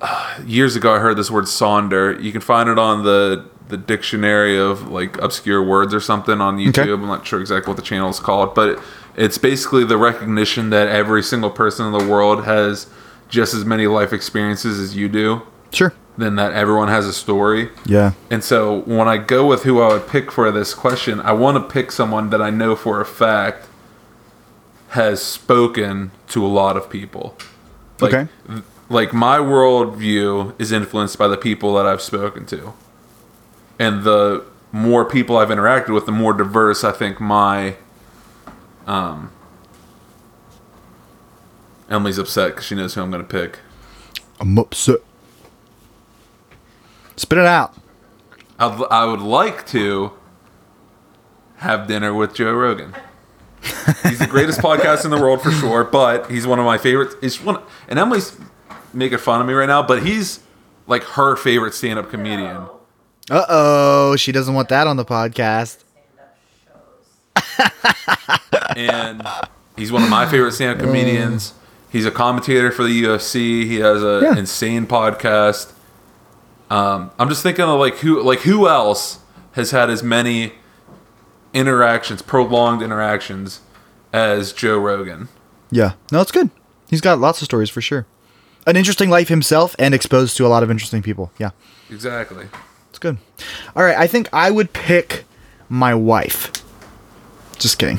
uh, years ago. I heard this word sonder. You can find it on the the dictionary of like obscure words or something on YouTube. Okay. I'm not sure exactly what the channel is called, but it's basically the recognition that every single person in the world has just as many life experiences as you do Sure. Then that everyone has a story. Yeah. And so when I go with who I would pick for this question, I want to pick someone that I know for a fact has spoken to a lot of people. Like, Okay. Like my worldview is influenced by the people that I've spoken to. And the more people I've interacted with, the more diverse I think my um Emily's upset because she knows who I'm going to pick. I'm upset. Spit it out. I'd, I would like to have dinner with Joe Rogan. He's the greatest podcast in the world for sure, but he's one of my favorites. He's one, and Emily's making fun of me right now, but he's like her favorite stand-up comedian. Uh oh, she doesn't want that on the podcast. and he's one of my favorite stand-up comedians. He's a commentator for the UFC. He has an Yeah. insane podcast. Um, I'm just thinking of like who, like who else has had as many interactions, prolonged interactions, as Joe Rogan. Yeah. No, it's good. He's got lots of stories for sure. An interesting life himself and exposed to a lot of interesting people. Yeah. Exactly. It's good. All right, I think I would pick my wife. Just kidding.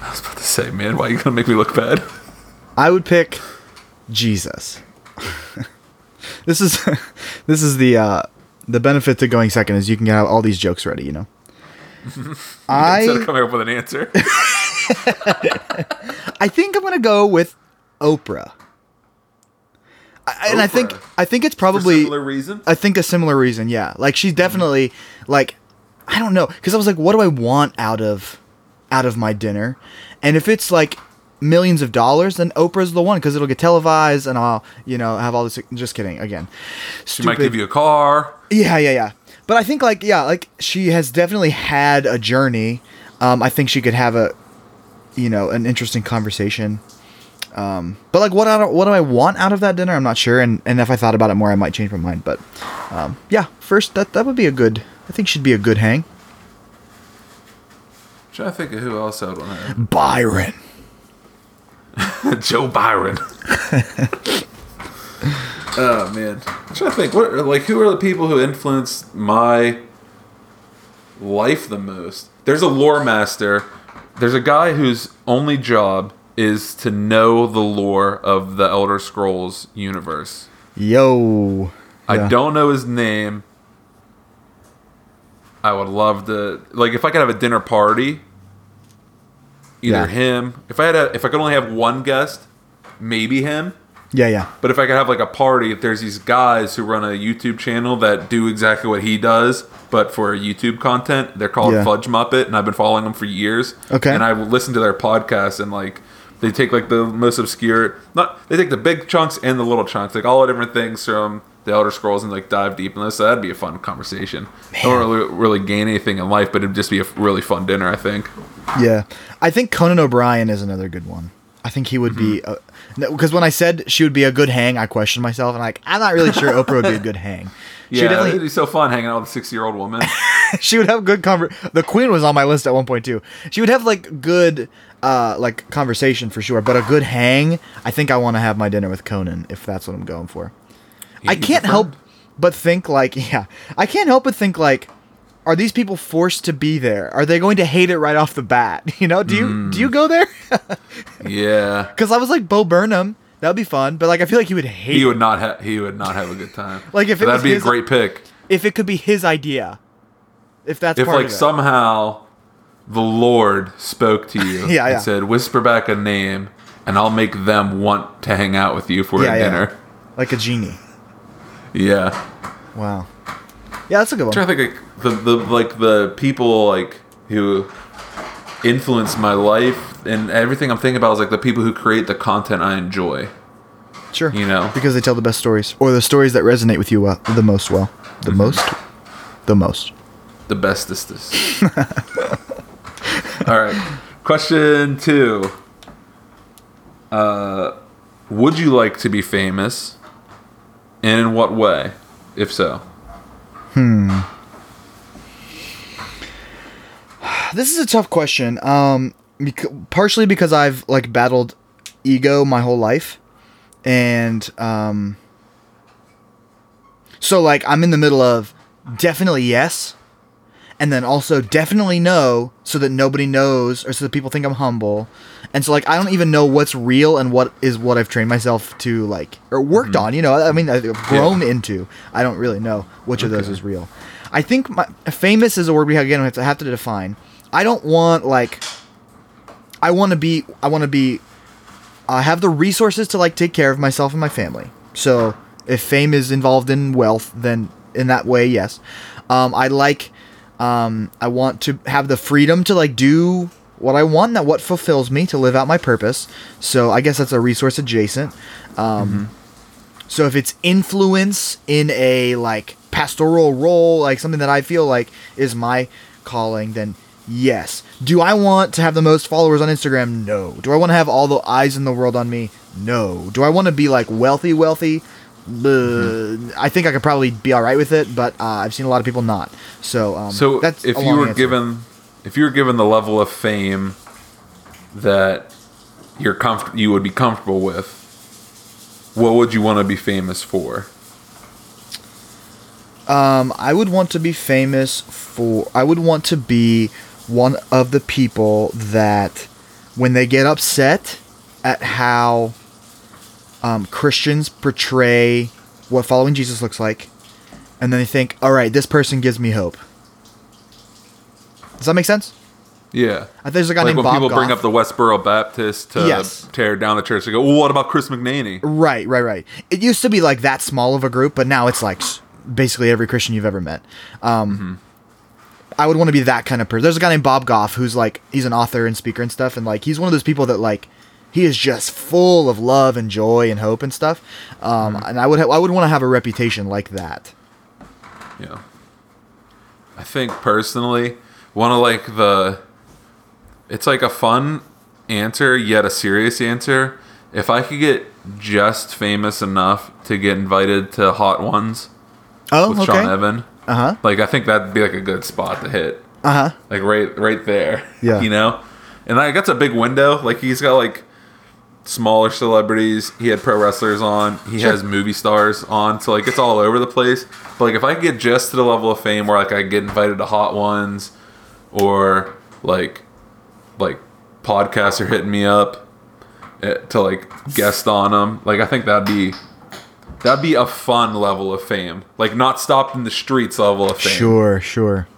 I was about to say, man, why are you gonna make me look bad? I would pick Jesus. this is this is the uh the benefit to going second is you can have all these jokes ready, you know. Instead I of coming up with an answer. I think I'm gonna go with Oprah. I, and I think I think it's For probably similar reason. I think a similar reason, yeah. Like she's definitely like I don't know because I was like, what do I want out of out of my dinner? And if it's like millions of dollars, then Oprah's the one because it'll get televised and I'll you know have all this. Just kidding again. She might give you a car. Yeah, yeah, yeah. But I think like yeah, like she has definitely had a journey. Um, I think she could have a, you know, an interesting conversation. Um, but like what out what do I want out of that dinner? I'm not sure. And and if I thought about it more, I might change my mind. But um, yeah, first that that would be a good. I think she'd be a good hang. trying to think of who else I would want to. Byron. Joe Byron. oh man, I'm trying to think. What like who are the people who influenced my life the most? There's a lore master. There's a guy whose only job is to know the lore of the Elder Scrolls universe. Yo. I Yeah. don't know his name. I would love to like if I could have a dinner party. Either Yeah. him, if I had a, if I could only have one guest, maybe him. Yeah, yeah. But if I could have like a party, if there's these guys who run a YouTube channel that do exactly what he does, but for YouTube content, they're called Yeah. Fudge Muppet, and I've been following them for years. Okay. And I listen to their podcast, and like they take like the most obscure, not they take the big chunks and the little chunks, like all the different things from the Elder Scrolls, and like dive deep in this. So that'd be a fun conversation. i Don't really, really gain anything in life, but it'd just be a really fun dinner. I think. Yeah, I think Conan O'Brien is another good one. I think he would be because when I said she would be a good hang, I questioned myself and like I'm not really sure Oprah would be a good hang. She Yeah, it'd be so fun hanging out with a sixty-year-old woman. she would have good conver. The Queen was on my list at one point too. She would have like good uh like conversation for sure, but a good hang. I think I want to have my dinner with Conan if that's what I'm going for. I can't help but think like yeah, I can't help but think like. Are these people forced to be there? Are they going to hate it right off the bat? You know, do you mm. do you go there? yeah, Because I was like Bo Burnham, that'd be fun. But like, I feel like he would hate. he it. would not have. He would not have a good time. Like, if it that'd be his- a great pick. if it could be his idea. If that's if part like of it. somehow the Lord spoke to you Yeah, yeah. and said, "Whisper back a name, and I'll make them want to hang out with you for Yeah, a yeah. dinner." like a genie. Yeah, Wow. Yeah, that's a good I'm one. trying to think like the, the like the people like who influence my life and everything I'm thinking about is like the people who create the content I enjoy. Sure. you know. because they tell the best stories or the stories that resonate with you well, the most well, the Mm-hmm. most, the most. The bestestest. All right. Question two. Uh, would you like to be famous? And in what way, if so? Hmm. This is a tough question. Um, partially because I've like battled ego my whole life, and um, so like I'm in the middle of definitely yes, and then also definitely no, so that nobody knows or so that people think I'm humble, and so like I don't even know what's real and what is what I've trained myself to like or worked on. You know, I mean I've grown into. I don't really know which of those is real. I think my, famous is a word we have, again we have to have to define. I don't want like I want to be I want to be I have the resources to like take care of myself and my family. So if fame is involved in wealth, then in that way, yes. Um, I like um, I want to have the freedom to like do what I want, that what fulfills me to live out my purpose. So I guess that's a resource adjacent. Um, So if it's influence in a like pastoral role, like something that I feel like is my calling, then yes. Do I want to have the most followers on Instagram? No. Do I want to have all the eyes in the world on me? No. Do I want to be like wealthy, wealthy? Uh, I think I could probably be all right with it, but uh, I've seen a lot of people not. So, um, So that's if you were answer. given if you were given the level of fame that you're comfort you would be comfortable with, what would you want to be famous for? Um, I would want to be famous for. I would want to be one of the people that, when they get upset at how um, Christians portray what following Jesus looks like, and then they think, "All right, this person gives me hope." Does that make sense? Yeah. I think there's a guy like named when Bob people bring up the Westboro Baptist to Yes. tear down the church, they go, "Well, what about Chris McNaney?" Right, right, right. It used to be like that small of a group, but now it's like s- basically every Christian you've ever met. Um, I would want to be that kind of person. There's a guy named Bob Goff who's like he's an author and speaker and stuff, and like he's one of those people that like he is just full of love and joy and hope and stuff. Um, And I would ha- I would want to have a reputation like that. Yeah. I think personally, one of like the it's like a fun answer yet a serious answer. If I could get just famous enough to get invited to Hot Ones Oh, with okay. Sean Evan, Uh huh. like I think that'd be like a good spot to hit. Uh huh. Like right right there. Yeah. You know? And like that's a big window. Like he's got like smaller celebrities. He had pro wrestlers on. He Sure. has movie stars on. So like it's all over the place. But like if I could get just to the level of fame where like I get invited to hot ones or like like podcasts are hitting me up eh, to like guest on them. Like I think that'd be that'd be a fun level of fame. Like not stopped in the streets level of fame. Sure, sure.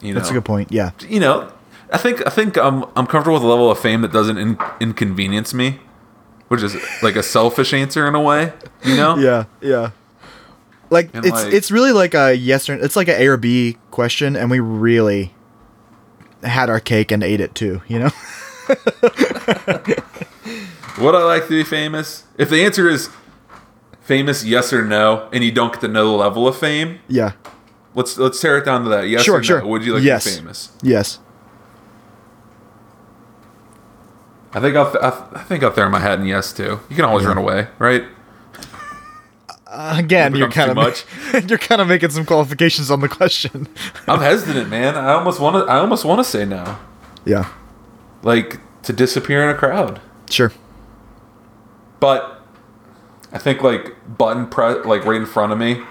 You know? That's a good point. Yeah. you know, I think I think I'm I'm comfortable with a level of fame that doesn't in, inconvenience me, which is like a selfish answer in a way. You know? Yeah, yeah. Like And, it's like- it's really like a yes or it's like an A or B question, and we really had our cake and ate it too. You know. Would I like to be famous? If the answer is famous, yes or no, and you don't get to know the level of fame, Yeah. let's let's tear it down to that. Yes Sure, or no? sure. Would you like Yes. to be famous? Yes. I think I'll th- I, th- I think I'll throw my hat in yes too. You can always run away, right? Uh, again, you're kind of you're kind of making some qualifications on the question. I'm hesitant, man. I almost want to. I almost want to say no, yeah. like to disappear in a crowd. Sure. But I think like button press, like right in front of me,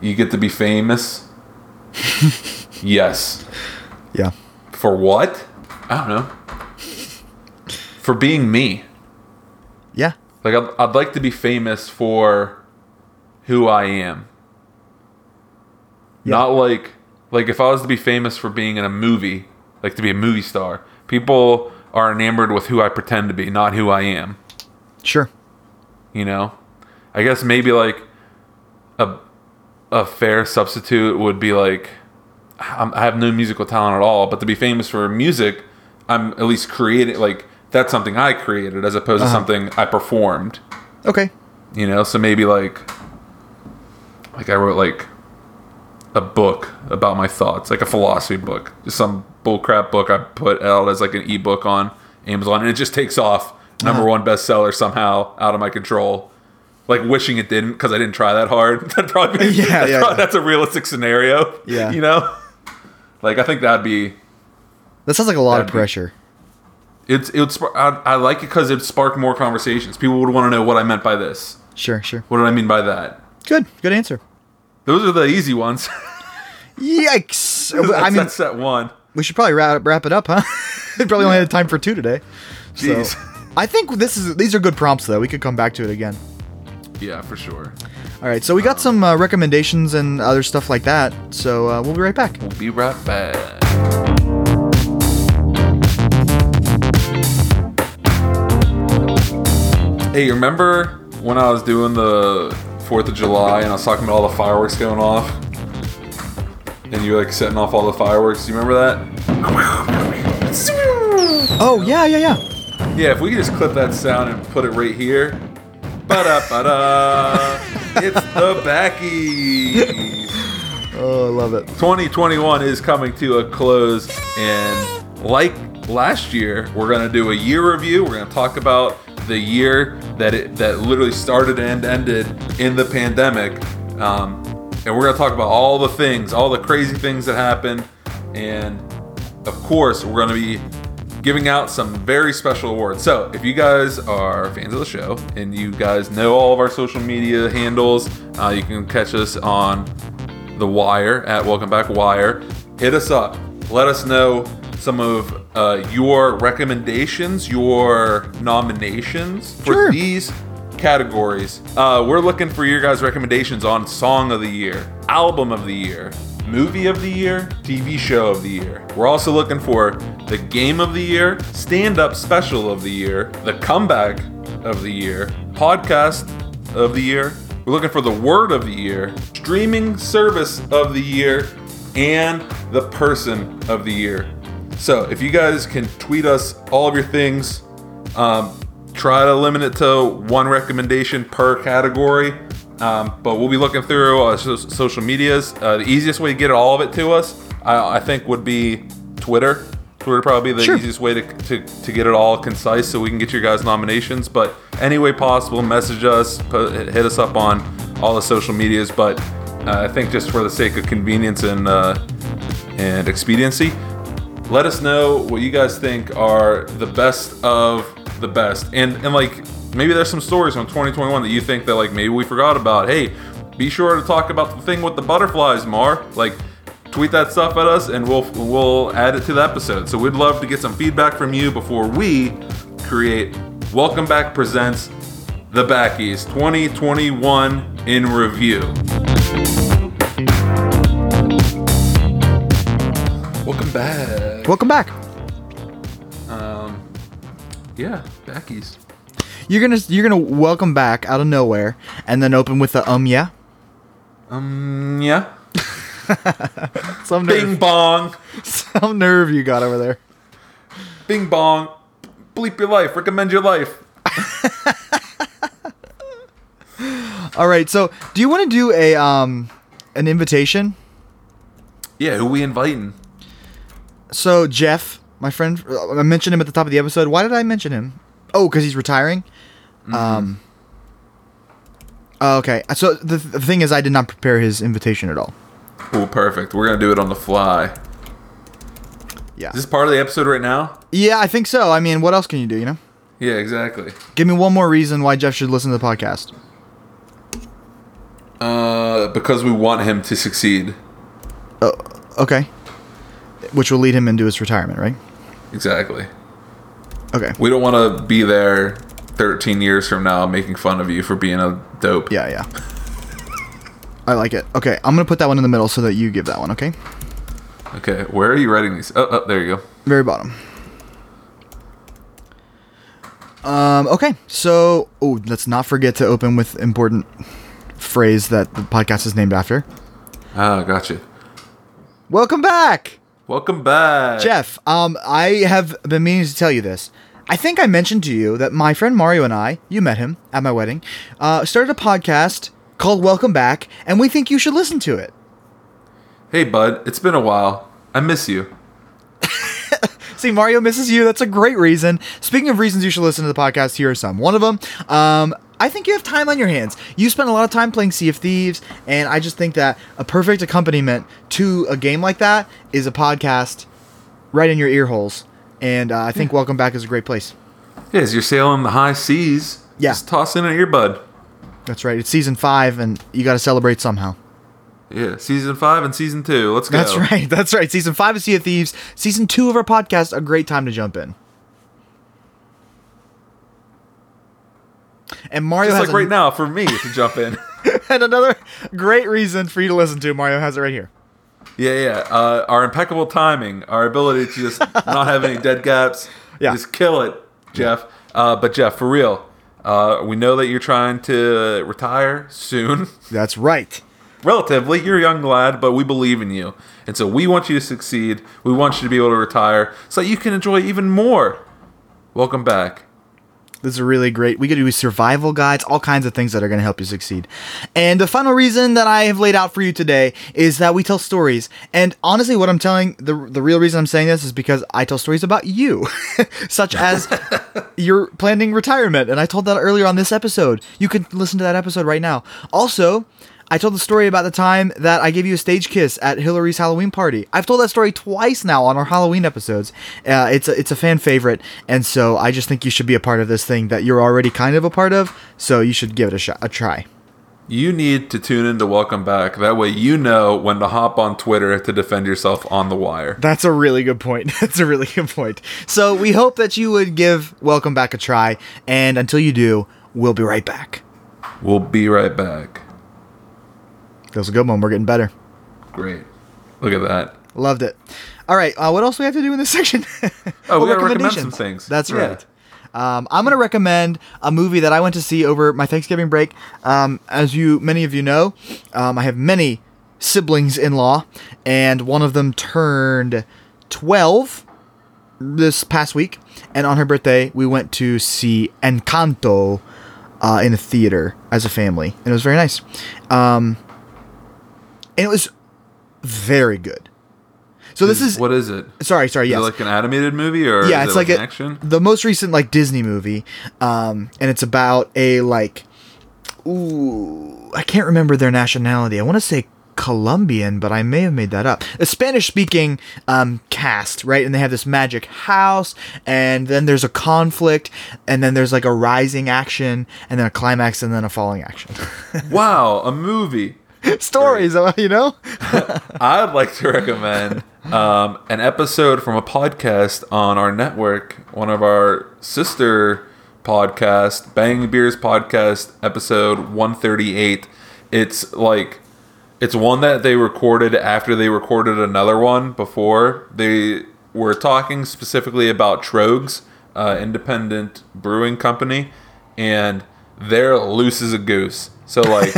you get to be famous. yes. Yeah. For what? I don't know. For being me. Yeah. Like I'd, I'd like to be famous for who I am. Yeah. Not like like if I was to be famous for being in a movie, like to be a movie star. People are enamored with who I pretend to be, not who I am. Sure. You know, I guess maybe like a a fair substitute would be like I'm, I have no musical talent at all, but to be famous for music, I'm at least creating like that's something I created as opposed to Uh-huh. something I performed. Okay. You know, so maybe like like I wrote like a book about my thoughts, like a philosophy book, just some bullcrap book I put out as like an ebook on Amazon, and it just takes off number Uh-huh. one bestseller somehow out of my control. Like wishing it didn't because I didn't try that hard. that probably Yeah, that's, yeah, probably- yeah. that's a realistic scenario. Yeah. you know, like I think that'd be That sounds like a lot of That'd be- it's it would spark, I, I like it because it sparked more conversations. People would want to know what I meant by this. Sure. Sure. What did I mean by that? Good. Good answer. Those are the easy ones. Yikes! that's, I mean, that's set one. we should probably wrap, wrap it up, huh? we probably only had time for two today. So, Jeez. I think this is these are good prompts though. We could come back to it again. Yeah, for sure. All right, so we got some uh, recommendations and other stuff like that. So uh, we'll be right back. We'll be right back. Hey, you remember when I was doing the Fourth of July and I was talking about all the fireworks going off, and you were like setting off all the fireworks? Do you remember that? Oh yeah, yeah, yeah. Yeah, if we could just clip that sound and put it right here. Ba-da-ba-da. it's the Backies. Oh, I love it. 2021 is coming to a close, and like last year, we're gonna do a year review. We're gonna talk about the year that it that literally started and ended in the pandemic, um, and we're gonna talk about all the things, all the crazy things that happened, and of course, we're gonna be giving out some very special awards. So, if you guys are fans of the show and you guys know all of our social media handles, uh, you can catch us on the Wire at Welcome Back Wire. Hit us up. Let us know some of uh, your recommendations, your nominations for Sure. these categories. Uh, we're looking for your guys' recommendations on Song of the Year, Album of the Year, Movie of the Year, TV Show of the Year. We're also looking for the Game of the Year, Stand Up Special of the Year, the Comeback of the Year, Podcast of the Year. We're looking for the Word of the Year, Streaming Service of the Year, and the Person of the Year. So if you guys can tweet us all of your things, um, try to limit it to one recommendation per category. Um, but we'll be looking through uh, so- social medias. Uh, the easiest way to get all of it to us, I, I think, would be Twitter. Twitter would probably be the Sure. easiest way to, to, to get it all concise so we can get your guys' nominations. But any way possible, message us, put, hit us up on all the social medias. But uh, I think just for the sake of convenience and uh, and expediency, let us know what you guys think are the best of the best. And and like maybe there's some stories from 2021 that you think that like maybe we forgot about. Hey be sure to talk about the thing with the butterflies mar. Like tweet that stuff at us and we'll we'll add it to the episode. So we'd love to get some feedback from you before we create welcome back presents the backies 2021 in review. Welcome back Welcome back. Um, yeah, backies. You're gonna you're gonna welcome back out of nowhere and then open with the um yeah. Um, yeah. Some nerve. Bing bong, some nerve you got over there. bing bong, bleep your life. Recommend your life. All right. So, do you want to do a um an invitation? Yeah, who we inviting? So Jeff, my friend, I mentioned him at the top of the episode. Why did I mention him? Oh, because he's retiring. Um. oh, okay. So the, the thing is, I did not prepare his invitation at all. Cool, perfect. We're gonna do it on the fly. Yeah. Is this part of the episode right now? Yeah, I think so. I mean, what else can you do? You know, Yeah, exactly. give me one more reason why Jeff should listen to the podcast. Uh, because we want him to succeed. Oh, okay. Which will lead him into his retirement, right? Exactly. Okay. We don't want to be there 13 years from now making fun of you for being a dope. Yeah, yeah. I like it. Okay, I'm gonna put that one in the middle so that you give that one. Okay. Okay, where are you writing these? Oh, oh there you go. Very bottom. Um, okay, so oh, let's not forget to open with important phrase that the podcast is named after. Ah, gotcha. Welcome back, Welcome back. Jeff. Um, I have been meaning to tell you this. I think I mentioned to you that my friend Mario and I, you met him at my wedding, uh, started a podcast called Welcome Back, and we think you should listen to it. Hey, bud. It's been a while. I miss you. See, Mario misses you. That's a great reason. Speaking of reasons you should listen to the podcast, here are some. One of them, um, I think you have time on your hands. You spend a lot of time playing Sea of Thieves, and I just think that a perfect accompaniment to a game like that is a podcast right in your ear holes. And uh, I think Welcome Back is a great place. Yeah, as you're sailing the high seas, Yeah. just toss in an earbud. That's right. It's season five, and you got to celebrate somehow. Yeah, season five and season two. Let's go. That's right. That's right. Season five of Sea of Thieves. Season two of our podcast. A great time to jump in. And Mario Just has like a- right now for me to jump in. and another great reason for you to listen to. Mario has it right here. Yeah, yeah. Uh, our impeccable timing, our ability to just not have any dead gaps. Yeah. Just kill it, Jeff. Uh, but Jeff, for real, uh, we know that you're trying to retire soon. That's right. Relatively, you're a young lad, but we believe in you, and so we want you to succeed. We want you to be able to retire so that you can enjoy even more. Welcome back. This is really great. We could do survival guides, all kinds of things that are going to help you succeed. And the final reason that I have laid out for you today is that we tell stories. And honestly, what I'm telling the the real reason I'm saying this is because I tell stories about you, such as you're planning retirement, and I told that earlier on this episode. You can listen to that episode right now. Also. I told the story about the time that I gave you a stage kiss at Hillary's Halloween party. I've told that story twice now on our Halloween episodes. Uh, it's a, it's a fan favorite, and so I just think you should be a part of this thing that you're already kind of a part of. So you should give it a shot, a try. You need to tune in to Welcome Back. That way, you know when to hop on Twitter to defend yourself on the wire. That's a really good point. That's a really good point. So we hope that you would give Welcome Back a try, and until you do, we'll be right back. We'll be right back. That was a good one. We're getting better. Great. Look at that. Loved it. All right. Uh, what else do we have to do in this section? Oh, we Oh, gotta recommend some things. That's Yeah. right. Um, I'm gonna recommend a movie that I went to see over my Thanksgiving break. Um, as you, many of you know, um, I have many siblings in law, and one of them turned 12 this past week, and on her birthday, we went to see Encanto uh, in a theater as a family, and it was very nice. Um, and it was very good. So this is what is it? sorry, sorry, it like an animated movie or yeah, it's it like, an a, action? the most recent like Disney movie, um, and it's about a like, ooh, I can't remember their nationality. I want to say Colombian, but I may have made that up. A Spanish-speaking um, cast, right? And they have this magic house, and then there's a conflict, and then there's like a rising action, and then a climax, and then a falling action. Wow, a movie. Stories, uh, you know. I'd like to recommend um, an episode from a podcast on our network, one of our sister podcast, Bang Beers podcast, episode 138. It's like it's one that they recorded after they recorded another one before. They were talking specifically about Tröegs, uh, independent brewing company, and they're loose as a goose. So like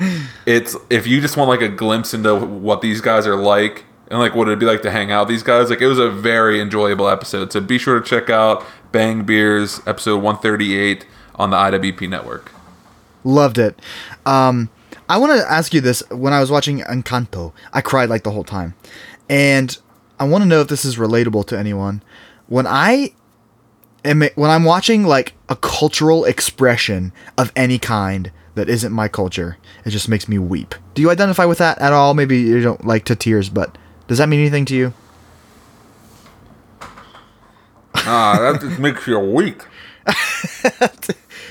it's if you just want like a glimpse into what these guys are like, and like what it'd be like to hang out with these guys. Like it was a very enjoyable episode. So be sure to check out Bang Beers episode 138 on the IWP network. Loved it. Um, I want to ask you this. When I was watching Encanto, I cried like the whole time, and I want to know if this is relatable to anyone. When I when I'm watching like a cultural expression of any kind that isn't my culture, it just makes me weep. Do you identify with that at all? Maybe you don't like to tears, but does that mean anything to you? Ah, that just makes you weak.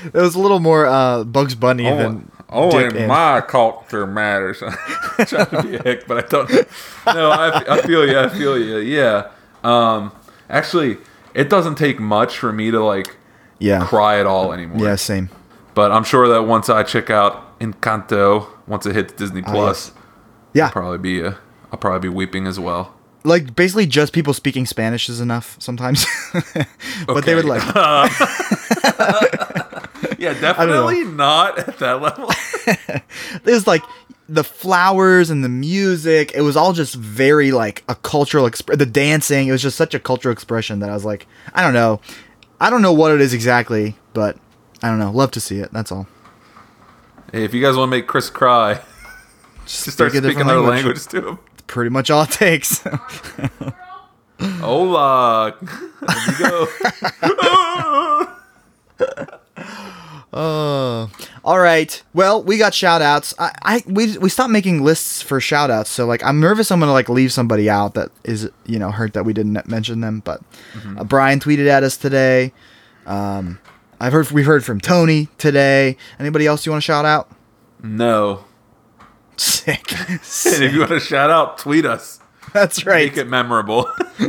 It was a little more uh, Bugs Bunny than Only Dick and- my culture matters. I'm trying to be a hick, but I don't. No, I, I feel you. I feel you. Yeah. Um, actually, it doesn't take much for me to like yeah, cry at all anymore. yeah, same. But I'm sure that once I check out Encanto, once it hits Disney oh, Plus, Yeah, I'll probably be a, I'll probably be weeping as well. like basically just people speaking Spanish is enough sometimes. but they would like Yeah, definitely not at that level. it was like the flowers and the music. It was all just very like a cultural exp- the dancing. It was just such a cultural expression that I was like, I don't know, I don't know what it is exactly, but I don't know. Love to see it. That's all. hey, if you guys want to make Chris cry, just start speak a speaking different their language. language to him. It's pretty much all it takes. Hola. There you go. Uh, all right. Well, we got shout outs. I, I we we stopped making lists for shout outs, so like I'm nervous I'm gonna like leave somebody out that is you know hurt that we didn't mention them. But uh, Brian tweeted at us today. Um, I've heard we've heard from Tony today. Anybody else you want to shout out? no. Sick. And if you want to shout out, tweet us. That's right. Make it memorable.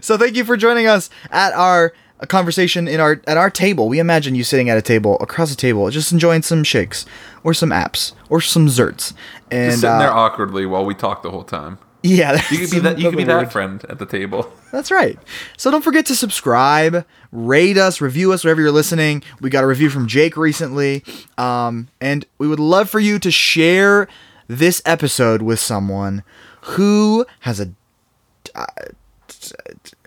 So thank you for joining us at our uh, conversation in our at our table. We imagine you sitting at a table across a table, just enjoying some shakes or some apps or some zerts. And Just sitting uh, there awkwardly while we talk the whole time. yeah, You could be that. You could be that friend at the table. That's right. So don't forget to subscribe, rate us, review us wherever you're listening. We got a review from Jake recently, um, and we would love for you to share this episode with someone who has a. Uh,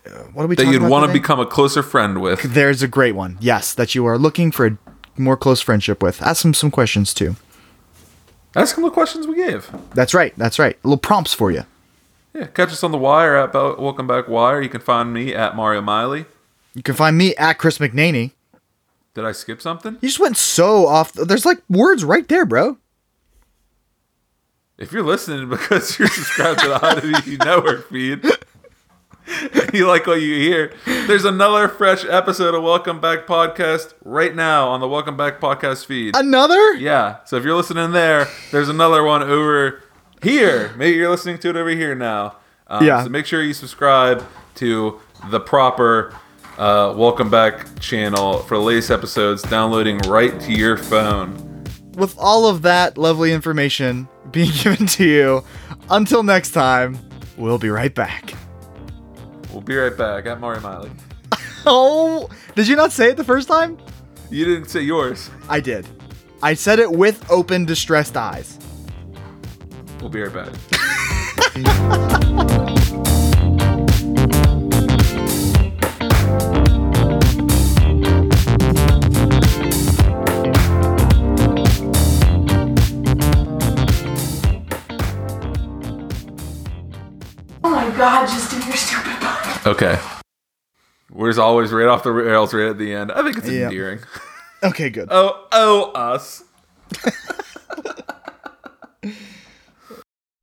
Uh, what are we That you'd want to become a closer friend with. There's a great one. Yes, that you are looking for a more close friendship with. Ask them some questions too. Ask them the questions we gave. That's right. That's right. Little prompts for you. Yeah, catch us on the wire at Welcome Back Wire. You can find me at Mario Miley. You can find me at Chris McNaney. Did I skip something? You just went so off. There's like words right there, bro. If you're listening because you're subscribed to the IWP Network feed, you like what you hear, there's another fresh episode of Welcome Back Podcast right now on the Welcome Back Podcast feed. Another? Yeah, so if you're listening there, there's another one over here. Maybe you're listening to it over here now. Um, Yeah. So make sure you subscribe to the proper uh, Welcome Back channel for the latest episodes downloading right to your phone. with all of that lovely information being given to you. Until next time, we'll be right back. We'll be right back at Mario Miley. Oh, did you not say it the first time? You didn't say yours. I did. I said it with open, distressed eyes. We'll be right back. Oh my god, just do your stupid part. Okay. Where's always right off the rails right at the end. I think it's Yeah. endearing. Okay, good. Oh, oh, us.